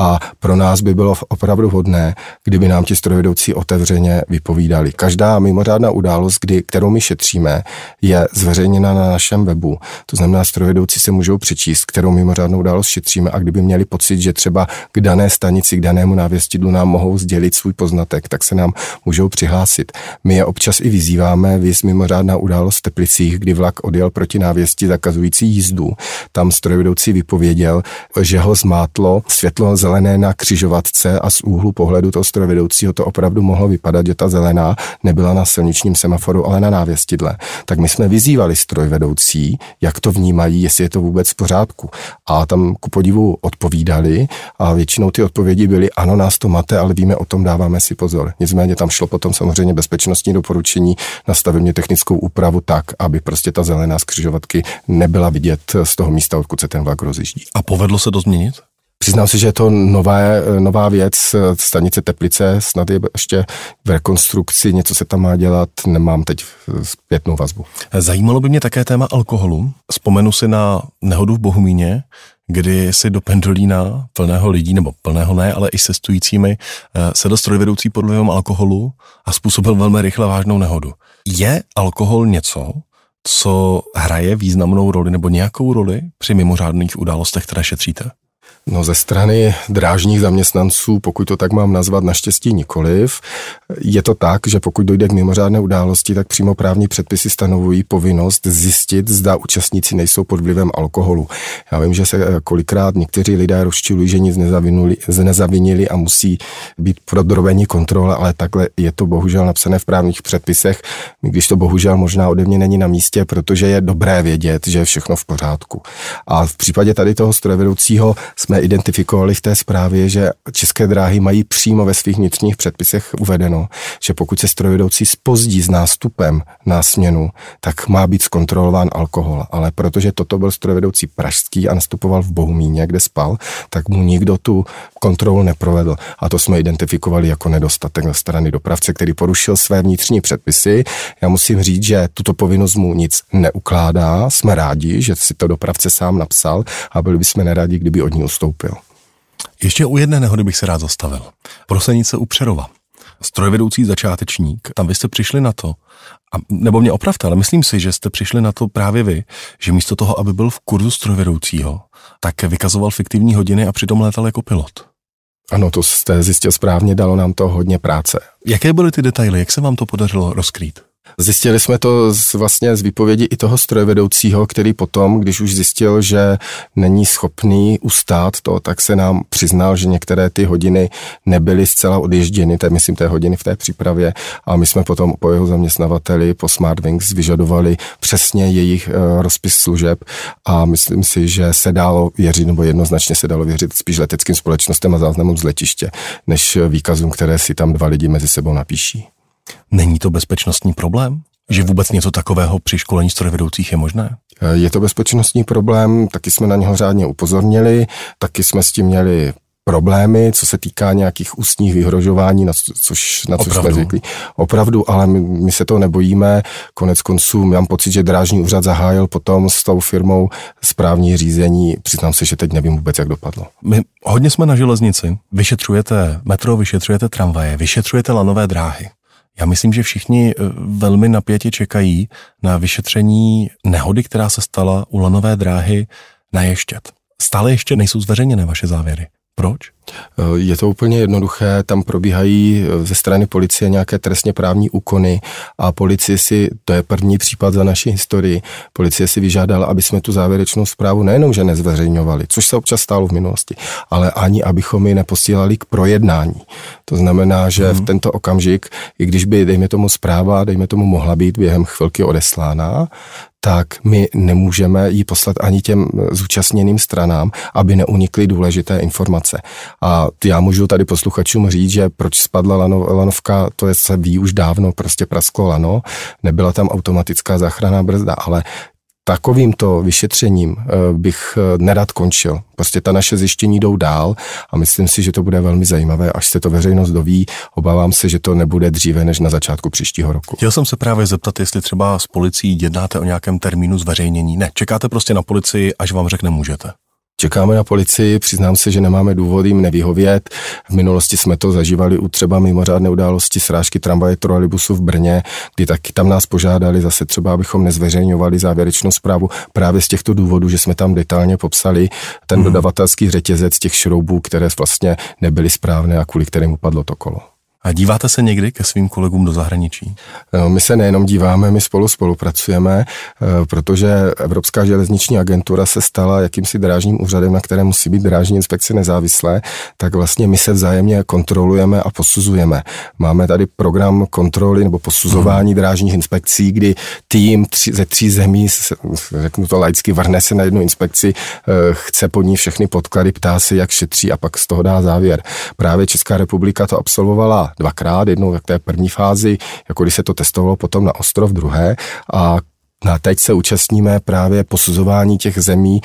A pro nás by bylo opravdu hodné, kdyby nám ti strojvedoucí otevřeně vypovídali. Každá mimořádná událost, kdy, kterou my šetříme, je zveřejněna na našem webu. To znamená, strojvedoucí se můžou přečíst, kterou mimořádnou událost šetříme a kdyby měli pocit, že třeba k dané stanici, k danému návěstidlu nám mohou mohou sdělit svůj poznatek, tak se nám můžou přihlásit. My je občas i vyzýváme, vy mimořádná událost v Teplicích, kdy vlak odjel proti návěsti zakazující jízdu. Tam strojvedoucí vypověděl, že ho zmátlo světlo zelené na křižovatce a z úhlu pohledu toho strojvedoucího to opravdu mohlo vypadat, že ta zelená nebyla na silničním semaforu, ale na návěstidle. Tak my jsme vyzývali strojvedoucí, jak to vnímají, jestli je to vůbec v pořádku. A tam ku podivu odpovídali a většinou ty odpovědi byly, ano, nás to mate, ale víme o tom, dáváme si pozor. Nicméně tam šlo potom samozřejmě bezpečnostní doporučení na stavebně technickou úpravu tak, aby prostě ta zelená skřižovatky nebyla vidět z toho místa, odkud se ten vlak rozjíždí. A povedlo se to změnit? Přiznám se, že je to nová, nová věc, stanice Teplice, snad je ještě v rekonstrukci, něco se tam má dělat, nemám teď zpětnou vazbu. Zajímalo by mě také téma alkoholu. Vzpomenu si na nehodu v Bohumíně, kdy si do pendolína plného lidí, nebo plného ne, ale i se stojícími, eh, sedl strojvedoucí pod vlivem alkoholu a způsobil velmi rychle vážnou nehodu. Je alkohol něco, co hraje významnou roli nebo nějakou roli při mimořádných událostech, které šetříte? No ze strany drážních zaměstnanců, pokud to tak mám nazvat, naštěstí nikoliv. Je to tak, že pokud dojde k mimořádné události, tak přímo právní předpisy stanovují povinnost zjistit, zda účastníci nejsou pod vlivem alkoholu. Já vím, že se kolikrát někteří lidé rozčilují, že nic nezavinili a musí být prodrobení kontrole, ale takhle je to bohužel napsané v právních předpisech, když to bohužel možná ode mě není na místě, protože je dobré vědět, že je všechno v pořádku. A v případě tady toho strojvedoucího jsme identifikovali v té zprávě, že české dráhy mají přímo ve svých vnitřních předpisech uvedeno, že pokud se strojvedoucí spozdí s nástupem na směnu, tak má být zkontrolován alkohol. Ale protože toto byl strojvedoucí pražský a nastupoval v Bohumíně, kde spal, tak mu nikdo tu kontrolu neprovedl. A to jsme identifikovali jako nedostatek ze strany dopravce, který porušil své vnitřní předpisy. Já musím říct, že tuto povinnost mu nic neukládá. Jsme rádi, že si to dopravce sám napsal a byli bychom nerádi, kdyby od ní. Ještě u jedné nehody bych se rád zastavil. Prosenice u Přerova. Strojvedoucí začátečník, tam vy jste přišli na to, a, nebo mě opravte, ale myslím si, že jste přišli na to právě vy, že místo toho, aby byl v kurzu strojvedoucího, tak vykazoval fiktivní hodiny a přitom létal jako pilot. Ano, to jste zjistil správně, dalo nám to hodně práce. Jaké byly ty detaily, jak se vám to podařilo rozkrýt? Zjistili jsme to z, vlastně z výpovědi i toho strojvedoucího, který potom, když už zjistil, že není schopný ustát to, tak se nám přiznal, že některé ty hodiny nebyly zcela odježděny, je, myslím, té hodiny v té přípravě a my jsme potom po jeho zaměstnavateli, po Smartwings, vyžadovali přesně jejich uh, rozpis služeb a myslím si, že se dalo věřit, nebo jednoznačně se dalo věřit spíš leteckým společnostem a záznamům z letiště, než výkazům, které si tam dva lidi mezi sebou napíší. Není to bezpečnostní problém? Že vůbec něco takového při školení strojvedoucích je možné? Je to bezpečnostní problém, taky jsme na něho řádně upozornili, taky jsme s tím měli problémy, co se týká nějakých ústních vyhrožování, na což, na což jsme zvyklí. Opravdu, ale my, my se to nebojíme. Konec konců mám pocit, že drážní úřad zahájil potom s tou firmou správní řízení. Přiznám se, že teď nevím vůbec, jak dopadlo. My hodně jsme na železnici. Vyšetřujete metro, vyšetřujete tramvaje, vyšetřujete lanové dráhy. Já myslím, že všichni eh, velmi napětě čekají na vyšetření nehody, která se stala u lanové dráhy na Ještět. Stále ještě nejsou zveřejněné vaše závěry. Proč? Eh, je to úplně jednoduché, tam probíhají eh, ze strany policie nějaké trestně právní úkony a policie si, to je první případ za naší historii, policie si vyžádala, aby jsme tu závěrečnou zprávu nejenom, že nezveřejňovali, což se občas stalo v minulosti, ale ani abychom ji neposílali k projednání. To znamená, že hmm. v mhm. tento okamžik, i když by, dejme tomu zpráva, dejme tomu mohla být během chvilky odeslána, tak my nemůžeme ji poslat ani těm zúčastněným stranám, aby neunikly důležité informace. A já můžu tady posluchačům říct, že proč spadla lano, lanovka, to je se ví už dávno, prostě prasklo lano, nebyla tam automatická záchranná brzda, ale takovýmto vyšetřením eh, bych eh, nerad končil. Prostě ta naše zjištění jdou dál a myslím si, že to bude velmi zajímavé, až se to veřejnost doví. Obávám se, že to nebude dříve než na začátku příštího roku. Chtěl jsem se právě zeptat, jestli třeba s policií jednáte o nějakém termínu zveřejnění. Ne, čekáte prostě na policii, až vám řekne můžete. Čekáme na policii, přiznám se, že nemáme důvod jim nevyhovět. V minulosti jsme to zažívali u třeba mimořádné události srážky tramvaje trolejbusu v Brně, kdy taky tam nás požádali zase třeba, abychom nezveřejňovali závěrečnou zprávu právě z těchto důvodů, že jsme tam detailně popsali ten hmm. dodavatelský řetězec těch šroubů, které vlastně nebyly správné a kvůli kterým upadlo to kolo. A díváte se někdy ke svým kolegům do zahraničí? No, my se nejenom díváme, my spolu spolupracujeme, eh, protože Evropská železniční agentura se stala jakýmsi drážním úřadem, na které musí být drážní inspekce nezávislé, tak vlastně my se vzájemně kontrolujeme a posuzujeme. Máme tady program kontroly nebo posuzování hmm. drážních inspekcí, kdy tým tři, ze tří zemí, řeknu to laicky, vrhne se na jednu inspekci, eh, chce po ní všechny podklady, ptá se, jak šetří a pak z toho dá závěr. Právě Česká republika to absolvovala dvakrát, jednou v té první fázi, jako když se to testovalo potom na ostrov druhé a a teď se účastníme právě posuzování těch zemí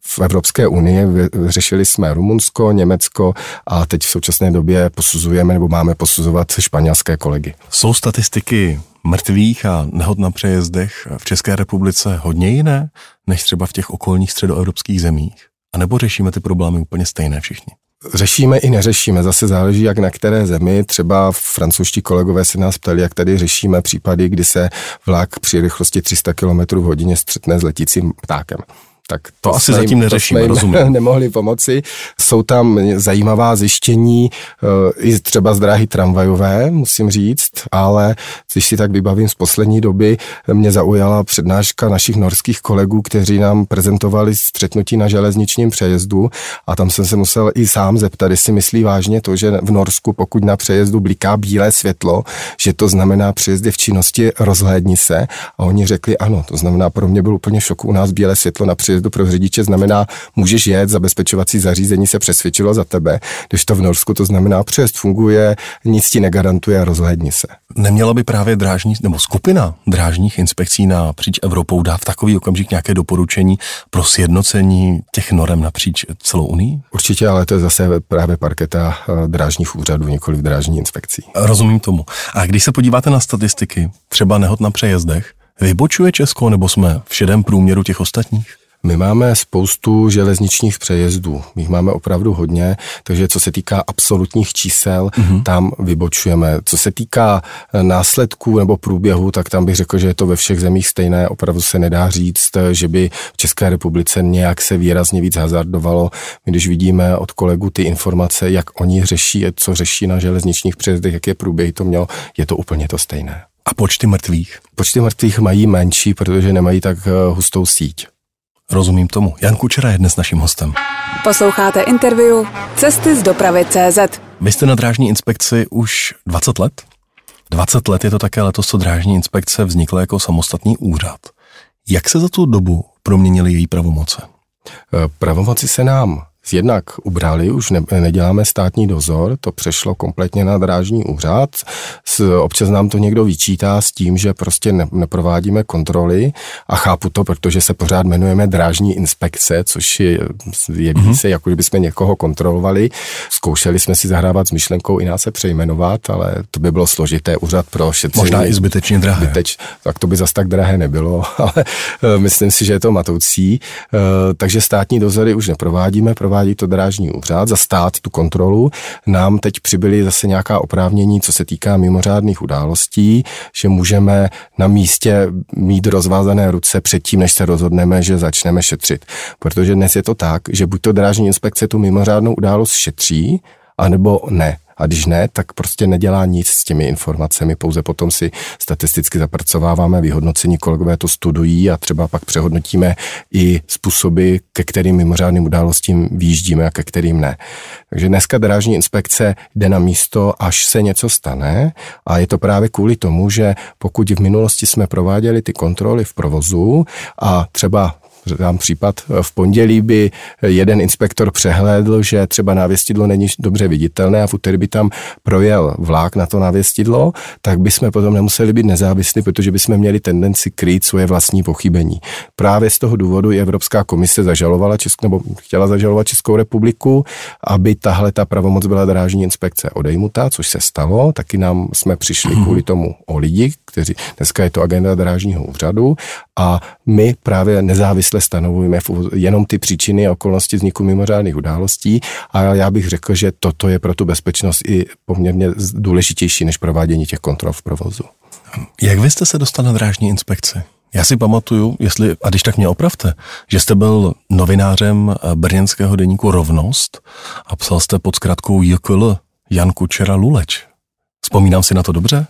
v Evropské unii. Řešili jsme Rumunsko, Německo a teď v současné době posuzujeme nebo máme posuzovat španělské kolegy. Jsou statistiky mrtvých a nehod na přejezdech v České republice hodně jiné než třeba v těch okolních středoevropských zemích? A nebo řešíme ty problémy úplně stejné všichni? Řešíme i neřešíme, zase záleží jak na které zemi. Třeba francouzští kolegové se nás ptali, jak tady řešíme případy, kdy se vlak při rychlosti 300 km v hodině střetne s letícím ptákem tak to, to asi zatím neřešíme, to rozumím. nemohli pomoci. Jsou tam zajímavá zjištění, eh, i třeba z dráhy tramvajové, musím říct, ale když si tak vybavím z poslední doby, mě zaujala přednáška našich norských kolegů, kteří nám prezentovali střetnutí na železničním přejezdu a tam jsem se musel i sám zeptat, jestli myslí vážně to, že v Norsku, pokud na přejezdu bliká bílé světlo, že to znamená přejezdy v činnosti, rozhlédni se. A oni řekli ano, to znamená, pro mě byl úplně šok u nás bílé světlo na přejezdu pro řidiče znamená, můžeš jet, zabezpečovací zařízení se přesvědčilo za tebe, když to v Norsku to znamená, přejezd funguje, nic ti negarantuje, rozhlédni se. Neměla by právě drážní, nebo skupina drážních inspekcí napříč Evropou dát v takový okamžik nějaké doporučení pro sjednocení těch norem napříč celou Unii? Určitě, ale to je zase právě parketa eh, drážních úřadů, několik drážní inspekcí. Rozumím tomu. A když se podíváte na statistiky, třeba nehod na přejezdech, Vybočuje Česko nebo jsme v šedém průměru těch ostatních? My máme spoustu železničních přejezdů, my jich máme opravdu hodně, takže co se týká absolutních čísel, mm-hmm. tam vybočujeme. Co se týká eh, následků nebo průběhu, tak tam bych řekl, že je to ve všech zemích stejné. Opravdu se nedá říct, že by v České republice nějak se výrazně víc hazardovalo. My když vidíme od kolegů ty informace, jak oni řeší, co řeší na železničních přejezdech, jaké průběhy to mělo, je to úplně to stejné. A počty mrtvých? Počty mrtvých mají menší, protože nemají tak eh, hustou síť. Rozumím tomu. Jan Kučera je dnes naším hostem. Posloucháte interview Cesty z dopravy CZ. Vy jste na drážní inspekci už 20 let? 20 let je to také letos, co drážní inspekce vznikla jako samostatný úřad. Jak se za tu dobu proměnily její pravomoce? Pravomoci se nám Jednak ubrali, už ne, neděláme státní dozor, to přešlo kompletně na drážní úřad. S, občas nám to někdo vyčítá s tím, že prostě ne, neprovádíme kontroly a chápu to, protože se pořád jmenujeme drážní inspekce, což je, jeví mm-hmm. se, jako kdybychom někoho kontrolovali. Zkoušeli jsme si zahrávat s myšlenkou i nás se přejmenovat, ale to by bylo složité úřad pro šetření. Možná i zbytečně drahé. Zbyteč, tak to by zas tak drahé nebylo, ale eh, myslím si, že je to matoucí. Eh, takže státní dozory už neprovádíme, provádí to drážní úřad, za stát tu kontrolu. Nám teď přibyly zase nějaká oprávnění, co se týká mimořádných událostí, že můžeme na místě mít rozvázané ruce předtím, než se rozhodneme, že začneme šetřit. Protože dnes je to tak, že buď to drážní inspekce tu mimořádnou událost šetří, anebo ne. A když ne, tak prostě nedělá nic s těmi informacemi, pouze potom si statisticky zapracováváme vyhodnocení, kolegové to studují a třeba pak přehodnotíme i způsoby, ke kterým mimořádným událostím výjíždíme a ke kterým ne. Takže dneska drážní inspekce jde na místo, až se něco stane a je to právě kvůli tomu, že pokud v minulosti jsme prováděli ty kontroly v provozu a třeba dám případ, v pondělí by jeden inspektor přehlédl, že třeba návěstidlo není dobře viditelné a v úterý by tam projel vlák na to návěstidlo, tak bychom potom nemuseli být nezávislí, protože bychom měli tendenci krýt svoje vlastní pochybení. Právě z toho důvodu i Evropská komise zažalovala Českou, nebo chtěla zažalovat Českou republiku, aby tahle ta pravomoc byla drážní inspekce odejmutá, což se stalo. Taky nám jsme přišli kvůli tomu o lidi, kteří dneska je to agenda drážního úřadu A my právě nezávisle stanovujeme jenom ty příčiny a okolnosti vzniku mimořádných událostí a já bych řekl, že toto je pro tu bezpečnost i poměrně důležitější než provádění těch kontrol v provozu. Jak vy jste se dostal na drážní inspekci? Já si pamatuju, jestli, a když tak mě opravte, že jste byl novinářem brněnského deníku Rovnost a psal jste pod zkratkou JKL Jan Kučera Luleč. Vzpomínám si na to dobře?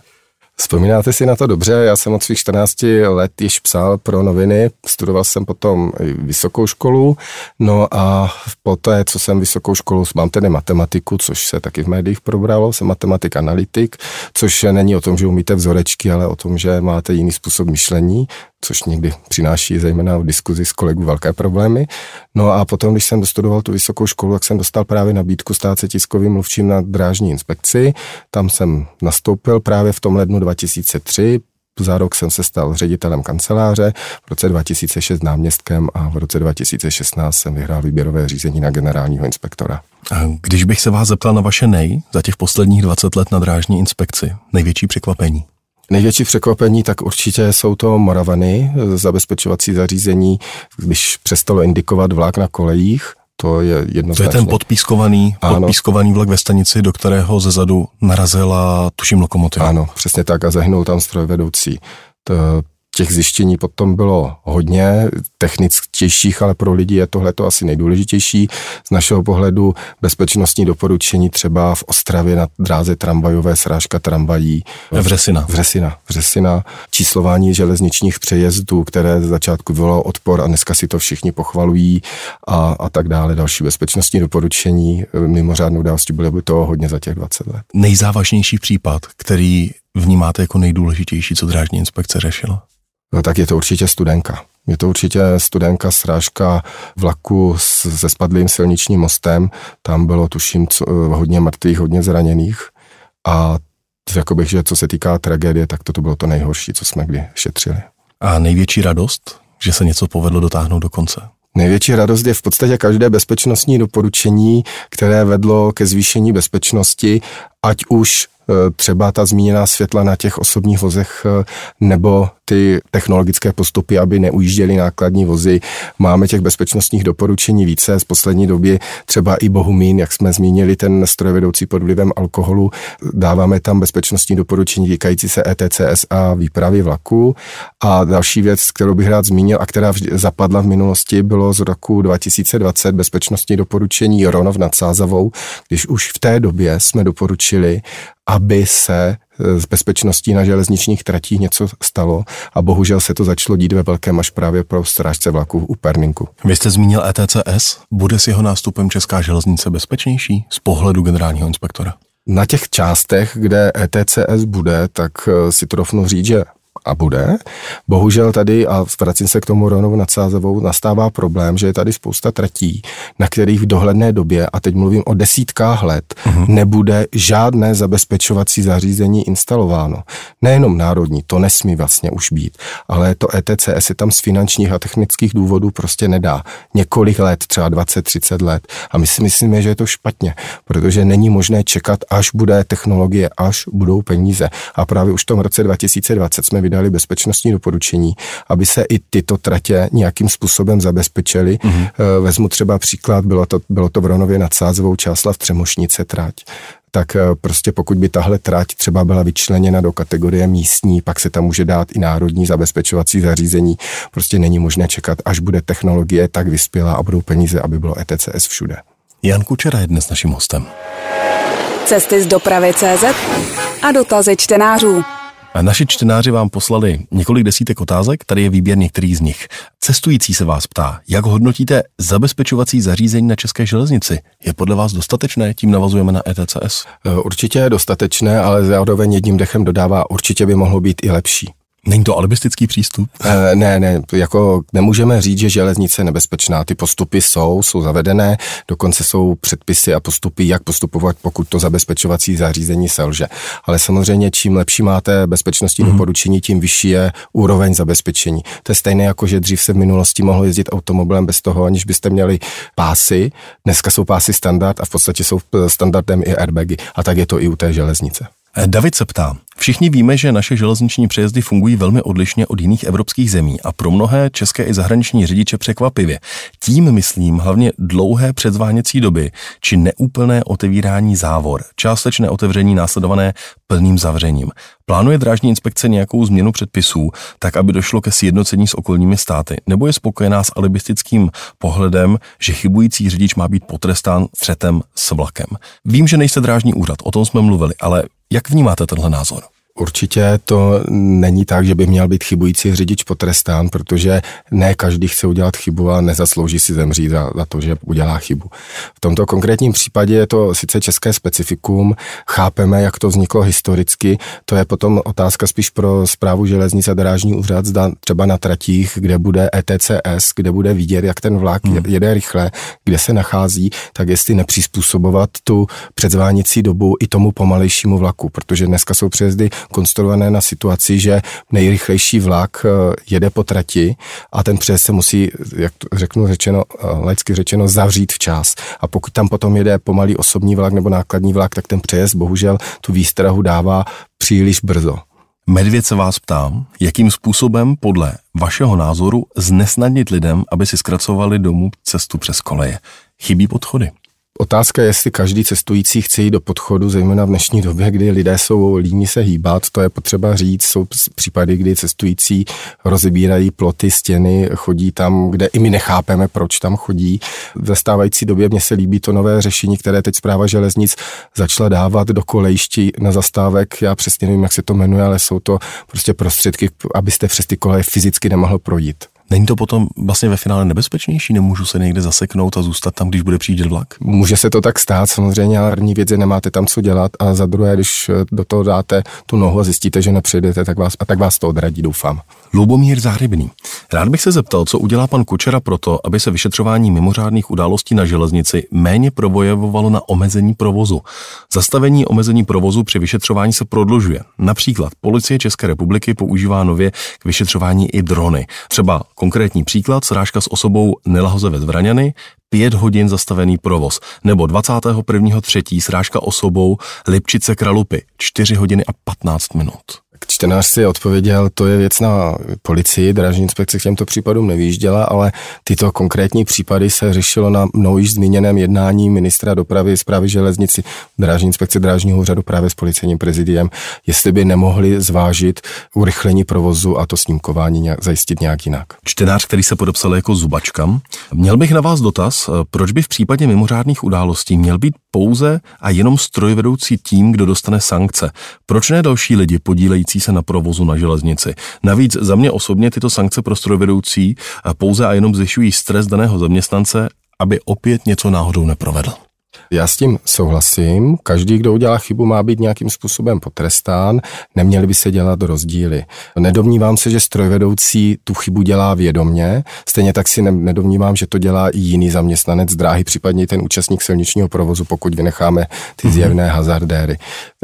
Vzpomínáte si na to dobře, já jsem od svých 14 let již psal pro noviny, studoval jsem potom vysokou školu, no a poté, co jsem vysokou školu, mám tedy matematiku, což se taky v médiích probralo, jsem matematik analytik, což není o tom, že umíte vzorečky, ale o tom, že máte jiný způsob myšlení, což někdy přináší zejména v diskuzi s kolegů velké problémy. No a potom, když jsem dostudoval tu vysokou školu, tak jsem dostal právě nabídku stát se tiskovým mluvčím na drážní inspekci. Tam jsem nastoupil právě v tom lednu 2003, za rok jsem se stal ředitelem kanceláře, v roce 2006 náměstkem a v roce 2016 jsem vyhrál výběrové řízení na generálního inspektora. Když bych se vás zeptal na vaše nej za těch posledních 20 let na drážní inspekci, největší překvapení? Největší překvapení tak určitě jsou to Moravany, zabezpečovací zařízení, když přestalo indikovat vlak na kolejích, to je jednoznačně. To je ten podpískovaný, podpískovaný vlak ve stanici, do kterého ze zadu narazila, tuším, lokomotiva. Ano, přesně tak a zahynul tam strojvedoucí. To, těch zjištění potom bylo hodně, techničtějších, ale pro lidi je tohle to asi nejdůležitější. Z našeho pohledu bezpečnostní doporučení třeba v Ostravě na dráze tramvajové srážka tramvají. Vřesina. Vřesina. Vřesina. Číslování železničních přejezdů, které z začátku bylo odpor a dneska si to všichni pochvalují a, a tak dále. Další bezpečnostní doporučení mimořádnou události byly by to hodně za těch 20 let. Nejzávažnější případ, který vnímáte jako nejdůležitější, co drážní inspekce řešila? No tak je to určitě studenka. Je to určitě studenka srážka vlaku se spadlým silničním mostem. Tam bylo, tuším, co, hodně mrtvých, hodně zraněných. A řekl bych, že co se týká tragédie, tak toto bylo to nejhorší, co jsme kdy šetřili. A největší radost, že se něco povedlo dotáhnout do konce? Největší radost je v podstatě každé bezpečnostní doporučení, které vedlo ke zvýšení bezpečnosti, ať už Eh, třeba ta zmíněná světla na těch osobních vozech eh, nebo ty technologické postupy, aby neujížděly nákladní vozy. Máme těch bezpečnostních doporučení více z poslední doby, třeba i Bohumín, jak jsme zmínili, ten strojvedoucí pod vlivem alkoholu. Dáváme tam bezpečnostní doporučení týkající se ETCS a výpravy vlaku. A další věc, kterou bych rád zmínil a která zapadla v minulosti, bylo z roku 2020 bezpečnostní doporučení Ronov nad Sázavou, když už v té době jsme doporučili, aby se s bezpečností na železničních tratích něco stalo a bohužel se to začalo dít ve velkém až právě pro strážce vlaků u Perninku. Vy jste zmínil ETCS. Bude s jeho nástupem Česká železnice bezpečnější z pohledu generálního inspektora? Na těch částech, kde ETCS bude, tak eh, si trofnu říct, že a bude. Bohužel tady, a vracím se k tomu Ronovu nad Sázovou, nastává problém, že je tady spousta tratí, na kterých v dohledné době, a teď mluvím o desítkách let, uh-huh. nebude žádné zabezpečovací zařízení instalováno. Nejenom národní, to nesmí vlastně už být, ale to ETCS se tam z finančních a technických důvodů prostě nedá. Několik let, třeba 20-30 let. A my si myslíme, že je to špatně, protože není možné čekat, až bude technologie, až budou peníze. A právě už v tom roce 2020 jsme vydali bezpečnostní doporučení, aby se i tyto tratě nějakým způsobem zabezpečily. Mm-hmm. Vezmu třeba příklad, bylo to, bylo to v Ronově nad Sázovou Čáslav Třemošnice trať tak eh, prostě pokud by tahle trať třeba byla vyčleněna do kategorie místní, pak se tam může dát i národní zabezpečovací zařízení. Prostě není možné čekat, až bude technologie tak vyspělá a budou peníze, aby bylo ETCS všude. Jan Kučera je dnes naším hostem. Cesty z dopravy CZ a dotazy čtenářů. Naši čtenáři vám poslali několik desítek otázek, tady je výběr některých z nich. Cestující se vás ptá, jak hodnotíte zabezpečovací zařízení na české železnici? Je podle vás dostatečné? Tím navazujeme na ETCS. Určitě je dostatečné, ale zároveň jedním dechem dodává, určitě by mohlo být i lepší. Není to alibistický přístup? E, ne, ne, jako nemůžeme říct, že železnice je nebezpečná. Ty postupy jsou, jsou zavedené, dokonce jsou předpisy a postupy, jak postupovat, pokud to zabezpečovací zařízení selže. Ale samozřejmě, čím lepší máte bezpečnostní mm. doporučení, tím vyšší je úroveň zabezpečení. To je stejné jako, že dřív se v minulosti mohlo jezdit automobilem bez toho, aniž byste měli pásy. Dneska jsou pásy standard a v podstatě jsou standardem i airbagy. A tak je to i u té železnice. David se ptá, Všichni víme, že naše železniční přejezdy fungují velmi odlišně od jiných evropských zemí a pro mnohé české i zahraniční řidiče překvapivě. Tím myslím hlavně dlouhé předzváněcí doby či neúplné otevírání závor, částečné otevření následované plným zavřením. Plánuje drážní inspekce nějakou změnu předpisů, tak aby došlo ke sjednocení s okolními státy, nebo je spokojená s alibistickým pohledem, že chybující řidič má být potrestán střetem s vlakem. Vím, že nejste drážní úřad, o tom jsme mluvili, ale jak vnímáte tenhle názor? Určitě to není tak, že by měl být chybující řidič potrestán, protože ne každý chce udělat chybu a nezaslouží si zemřít za, za to, že udělá chybu. V tomto konkrétním případě je to sice české specifikum, chápeme, jak to vzniklo historicky, to je potom otázka spíš pro zprávu železnice a drážní úřad, zda třeba na tratích, kde bude ETCS, kde bude vidět, jak ten vlak hmm. jede rychle, kde se nachází, tak jestli nepřizpůsobovat tu předzvánicí dobu i tomu pomalejšímu vlaku, protože dneska jsou přejezdy konstruované na situaci, že nejrychlejší vlak eh, jede po trati a ten přejezd se musí, jak řeknu řečeno, eh, laicky řečeno, zavřít včas. A pokud tam potom jede pomalý osobní vlak nebo nákladní vlak, tak ten přejezd bohužel tu výstrahu dává příliš brzo. Medvěd se vás ptám, jakým způsobem podle vašeho názoru znesnadnit lidem, aby si zkracovali domů cestu přes koleje. Chybí podchody. Otázka je, jestli každý cestující chce jít do podchodu, zejména v dnešní době, kdy lidé jsou líní se hýbat, to je potřeba říct. Jsou případy, kdy cestující rozebírají ploty, stěny, chodí tam, kde i my nechápeme, proč tam chodí. Ve stávající době mně se líbí to nové řešení, které teď zpráva železnic začala dávat do kolejští na zastávek. Já přesně nevím, jak se to jmenuje, ale jsou to prostě prostředky, abyste přes ty koleje fyzicky nemohl projít. Není to potom vlastně ve finále nebezpečnější? Nemůžu se někde zaseknout a zůstat tam, když bude přijít vlak? Může se to tak stát, samozřejmě, ale první věc je, nemáte tam co dělat a za druhé, když do toho dáte tu nohu a zjistíte, že nepřijdete, tak vás, a tak vás to odradí, doufám. Lubomír Záhrybný. Rád bych se zeptal, co udělá pan Kučera proto, aby se vyšetřování mimořádných událostí na železnici méně provojevovalo na omezení provozu. Zastavení omezení provozu při vyšetřování se prodlužuje. Například policie České republiky používá nově k vyšetřování i drony. Třeba konkrétní příklad, srážka s osobou Nelahoze ve Zvraňany, pět hodin zastavený provoz, nebo 21.3. srážka osobou Lipčice Kralupy, 4 hodiny a 15 minut. Čtenář si odpověděl, to je věc na policii, drážní inspekce k těmto případům nevýjížděla, ale tyto konkrétní případy se řešilo na mnou již zmíněném jednání ministra dopravy, zprávy železnici, drážní inspekce drážního úřadu právě s policejním prezidiem, jestli by nemohli zvážit urychlení provozu a to snímkování nějak, zajistit nějak jinak. Čtenář, který se podepsal jako zubačka, měl bych na vás dotaz, proč by v případě mimořádných událostí měl být pouze a jenom strojvedoucí tým, kdo dostane sankce. Proč ne další lidi podílející se na provozu na železnici? Navíc za mě osobně tyto sankce pro strojvedoucí pouze a jenom zvyšují stres daného zaměstnance, aby opět něco náhodou neprovedl. Já s tím souhlasím. Každý, kdo udělá chybu, má být nějakým způsobem potrestán. Neměly by se dělat rozdíly. Nedomnívám se, že strojvedoucí tu chybu dělá vědomně. Stejně tak si nedomnívám, že to dělá i jiný zaměstnanec dráhy, případně ten účastník silničního provozu, pokud vynecháme ty mhm. zjevné hazardéry.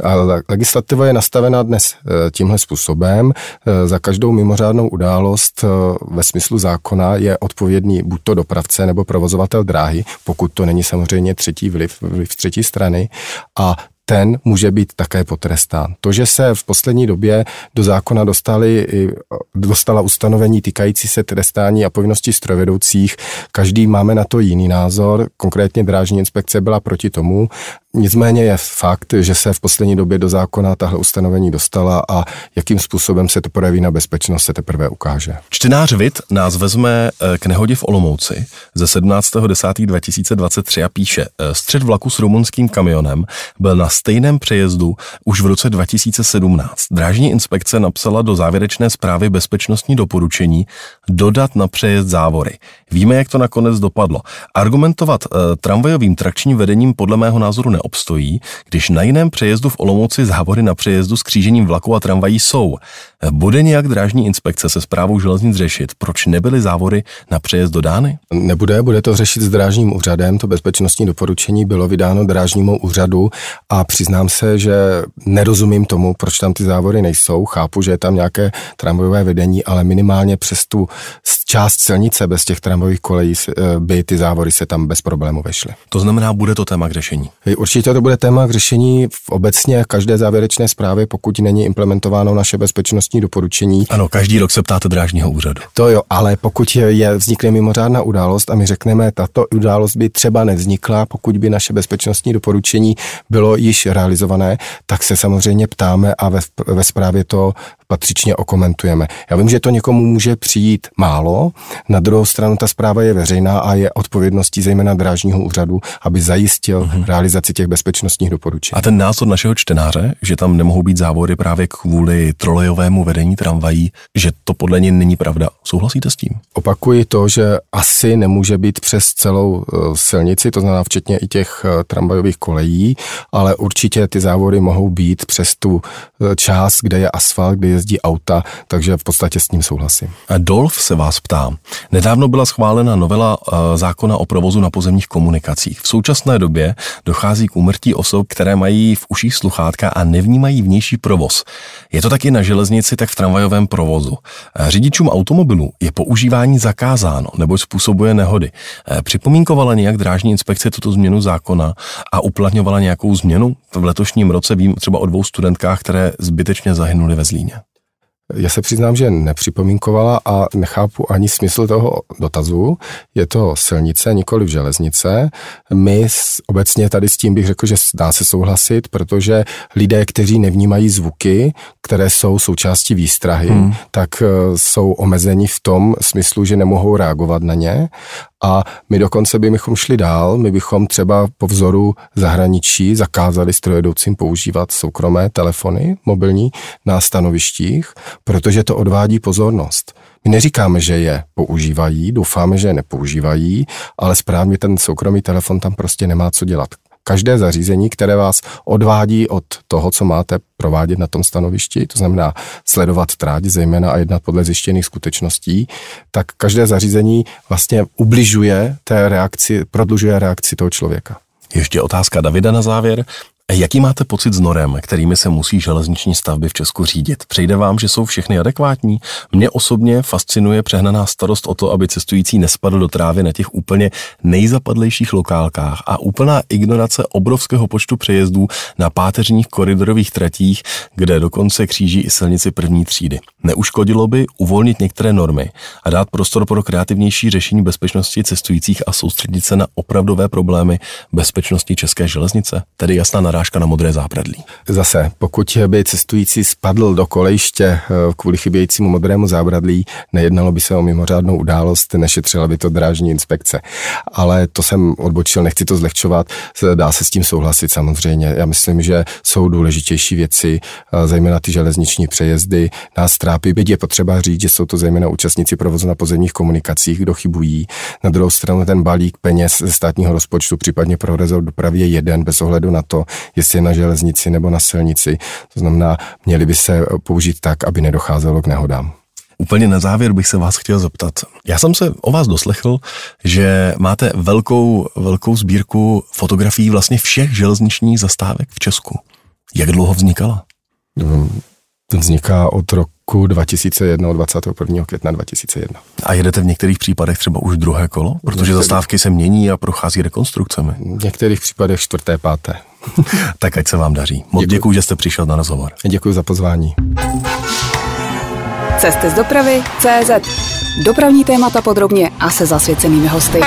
A legislativa je nastavena dnes e, tímhle způsobem. E, za každou mimořádnou událost e, ve smyslu zákona je odpovědný buď to dopravce nebo provozovatel dráhy, pokud to není samozřejmě třetí vliv vliv třetí strany. A ten může být také potrestán. To, že se v poslední době do zákona dostali, dostala ustanovení týkající se trestání a povinnosti strojvedoucích, každý máme na to jiný názor, konkrétně drážní inspekce byla proti tomu, Nicméně je fakt, že se v poslední době do zákona tahle ustanovení dostala a jakým způsobem se to projeví na bezpečnost, se teprve ukáže. Čtenář Vit nás vezme eh, k nehodě v Olomouci ze 17.10.2023 a píše, eh, střed vlaku s rumunským kamionem byl na stejném přejezdu už v roce 2017. Drážní inspekce napsala do závěrečné zprávy bezpečnostní doporučení dodat na přejezd závory. Víme, jak to nakonec dopadlo. Argumentovat uh, tramvajovým trakčním vedením podle mého názoru neobstojí, když na jiném přejezdu v Olomouci závory na přejezdu s křížením vlaku a tramvají jsou. Bude nějak drážní inspekce se zprávou železnic řešit, proč nebyly závory na přejezd dodány? Nebude, bude to řešit s drážním úřadem. To bezpečnostní doporučení bylo vydáno drážnímu úřadu a přiznám se, že nerozumím tomu, proč tam ty závory nejsou. Chápu, že je tam nějaké tramvajové vedení, ale minimálně přes tu část silnice bez těch tramvajových kolejí eh, by ty závory se tam bez problému vešly. To znamená, bude to téma k řešení? Určitě to bude téma k řešení v obecně každé závěrečné zprávě, pokud není implementováno naše bezpečnostní doporučení. Ano, každý rok se ptáte drážního úřadu. To jo, ale pokud je, vznikne mimořádná událost a my řekneme, tato událost by třeba nevznikla, pokud by naše bezpečnostní doporučení bylo již realizované, tak se samozřejmě ptáme a ve, ve zprávě to patřičně okomentujeme. Já vím, že to někomu může přijít málo, na druhou stranu ta zpráva je veřejná a je odpovědností zejména drážního úřadu, aby zajistil mm-hmm. realizaci těch bezpečnostních doporučení. A ten názor našeho čtenáře, že tam nemohou být závody právě kvůli trolejovému vedení tramvají, že to podle něj není pravda. Souhlasíte s tím? Opakuji to, že asi nemůže být přes celou eh, silnici, to znamená včetně i těch eh, tramvajových kolejí, ale určitě ty závody mohou být přes tu eh, část, kde je asfalt, kde jezdí auta, takže v podstatě s ním souhlasím. A Dolf se vás ptá. Nedávno byla schválena novela zákona o provozu na pozemních komunikacích. V současné době dochází k úmrtí osob, které mají v uších sluchátka a nevnímají vnější provoz. Je to taky na železnici, tak v tramvajovém provozu. Řidičům automobilů je používání zakázáno, nebo způsobuje nehody. Připomínkovala nějak drážní inspekce tuto změnu zákona a uplatňovala nějakou změnu? V letošním roce vím třeba o dvou studentkách, které zbytečně zahynuly ve Zlíně. Já se přiznám, že nepřipomínkovala a nechápu ani smysl toho dotazu. Je to silnice, nikoli v železnice. My obecně tady s tím bych řekl, že dá se souhlasit, protože lidé, kteří nevnímají zvuky, které jsou součástí výstrahy, hmm. tak eh, jsou omezeni v tom smyslu, že nemohou reagovat na ně a my dokonce bychom šli dál, my bychom třeba po vzoru zahraničí zakázali strojedoucím používat soukromé telefony mobilní na stanovištích, protože to odvádí pozornost. My neříkáme, že je používají, doufáme, že je nepoužívají, ale správně ten soukromý telefon tam prostě nemá co dělat každé zařízení, které vás odvádí od toho, co máte provádět na tom stanovišti, to znamená sledovat tráť zejména a jednat podle zjištěných skutečností, tak každé zařízení vlastně ubližuje té reakci, prodlužuje reakci toho člověka. Ještě otázka Davida na závěr. Jaký máte pocit s norem, kterými se musí železniční stavby v Česku řídit? Přejde vám, že jsou všechny adekvátní? Mě osobně fascinuje přehnaná starost o to, aby cestující nespadl do trávy na těch úplně nejzapadlejších lokálkách a úplná ignorace obrovského počtu přejezdů na páteřních koridorových tratích, kde dokonce kříží i silnici první třídy. Neuškodilo by uvolnit některé normy a dát prostor pro kreativnější řešení bezpečnosti cestujících a soustředit se na opravdové problémy bezpečnosti české železnice, tedy jasná narážka na modré zábradlí. Zase, pokud by cestující spadl do kolejiště eh, kvůli chybějícímu modrému zábradlí, nejednalo by se o mimořádnou událost, nešetřila by to drážní inspekce. Ale to jsem odbočil, nechci to zlehčovat, dá se s tím souhlasit samozřejmě. Já myslím, že jsou důležitější věci, eh, zejména ty železniční přejezdy. Nás trápí, byť je potřeba říct, že jsou to zejména účastníci provozu na pozemních komunikacích, kdo chybují. Na druhou stranu ten balík peněz ze státního rozpočtu, případně pro rezort dopravy je jeden, bez ohledu na to, jestli je na železnici nebo na silnici. To znamená, měli by se použít tak, aby nedocházelo k nehodám. Úplně na závěr bych se vás chtěl zeptat. Já jsem se o vás doslechl, že máte velkou, velkou sbírku fotografií vlastně všech železničních zastávek v Česku. Jak dlouho vznikala? Vzniká od roku 2001, 21. května 2001. A jedete v některých případech třeba už druhé kolo? Protože některých... zastávky se mění a prochází rekonstrukcemi. V některých případech čtvrté, páté. tak ať se vám daří. Moc děkuji. děkuji, že jste přišel na rozhovor. Děkuji za pozvání. Cesty z dopravy CZ. Dopravní témata podrobně a se zasvěcenými hosty.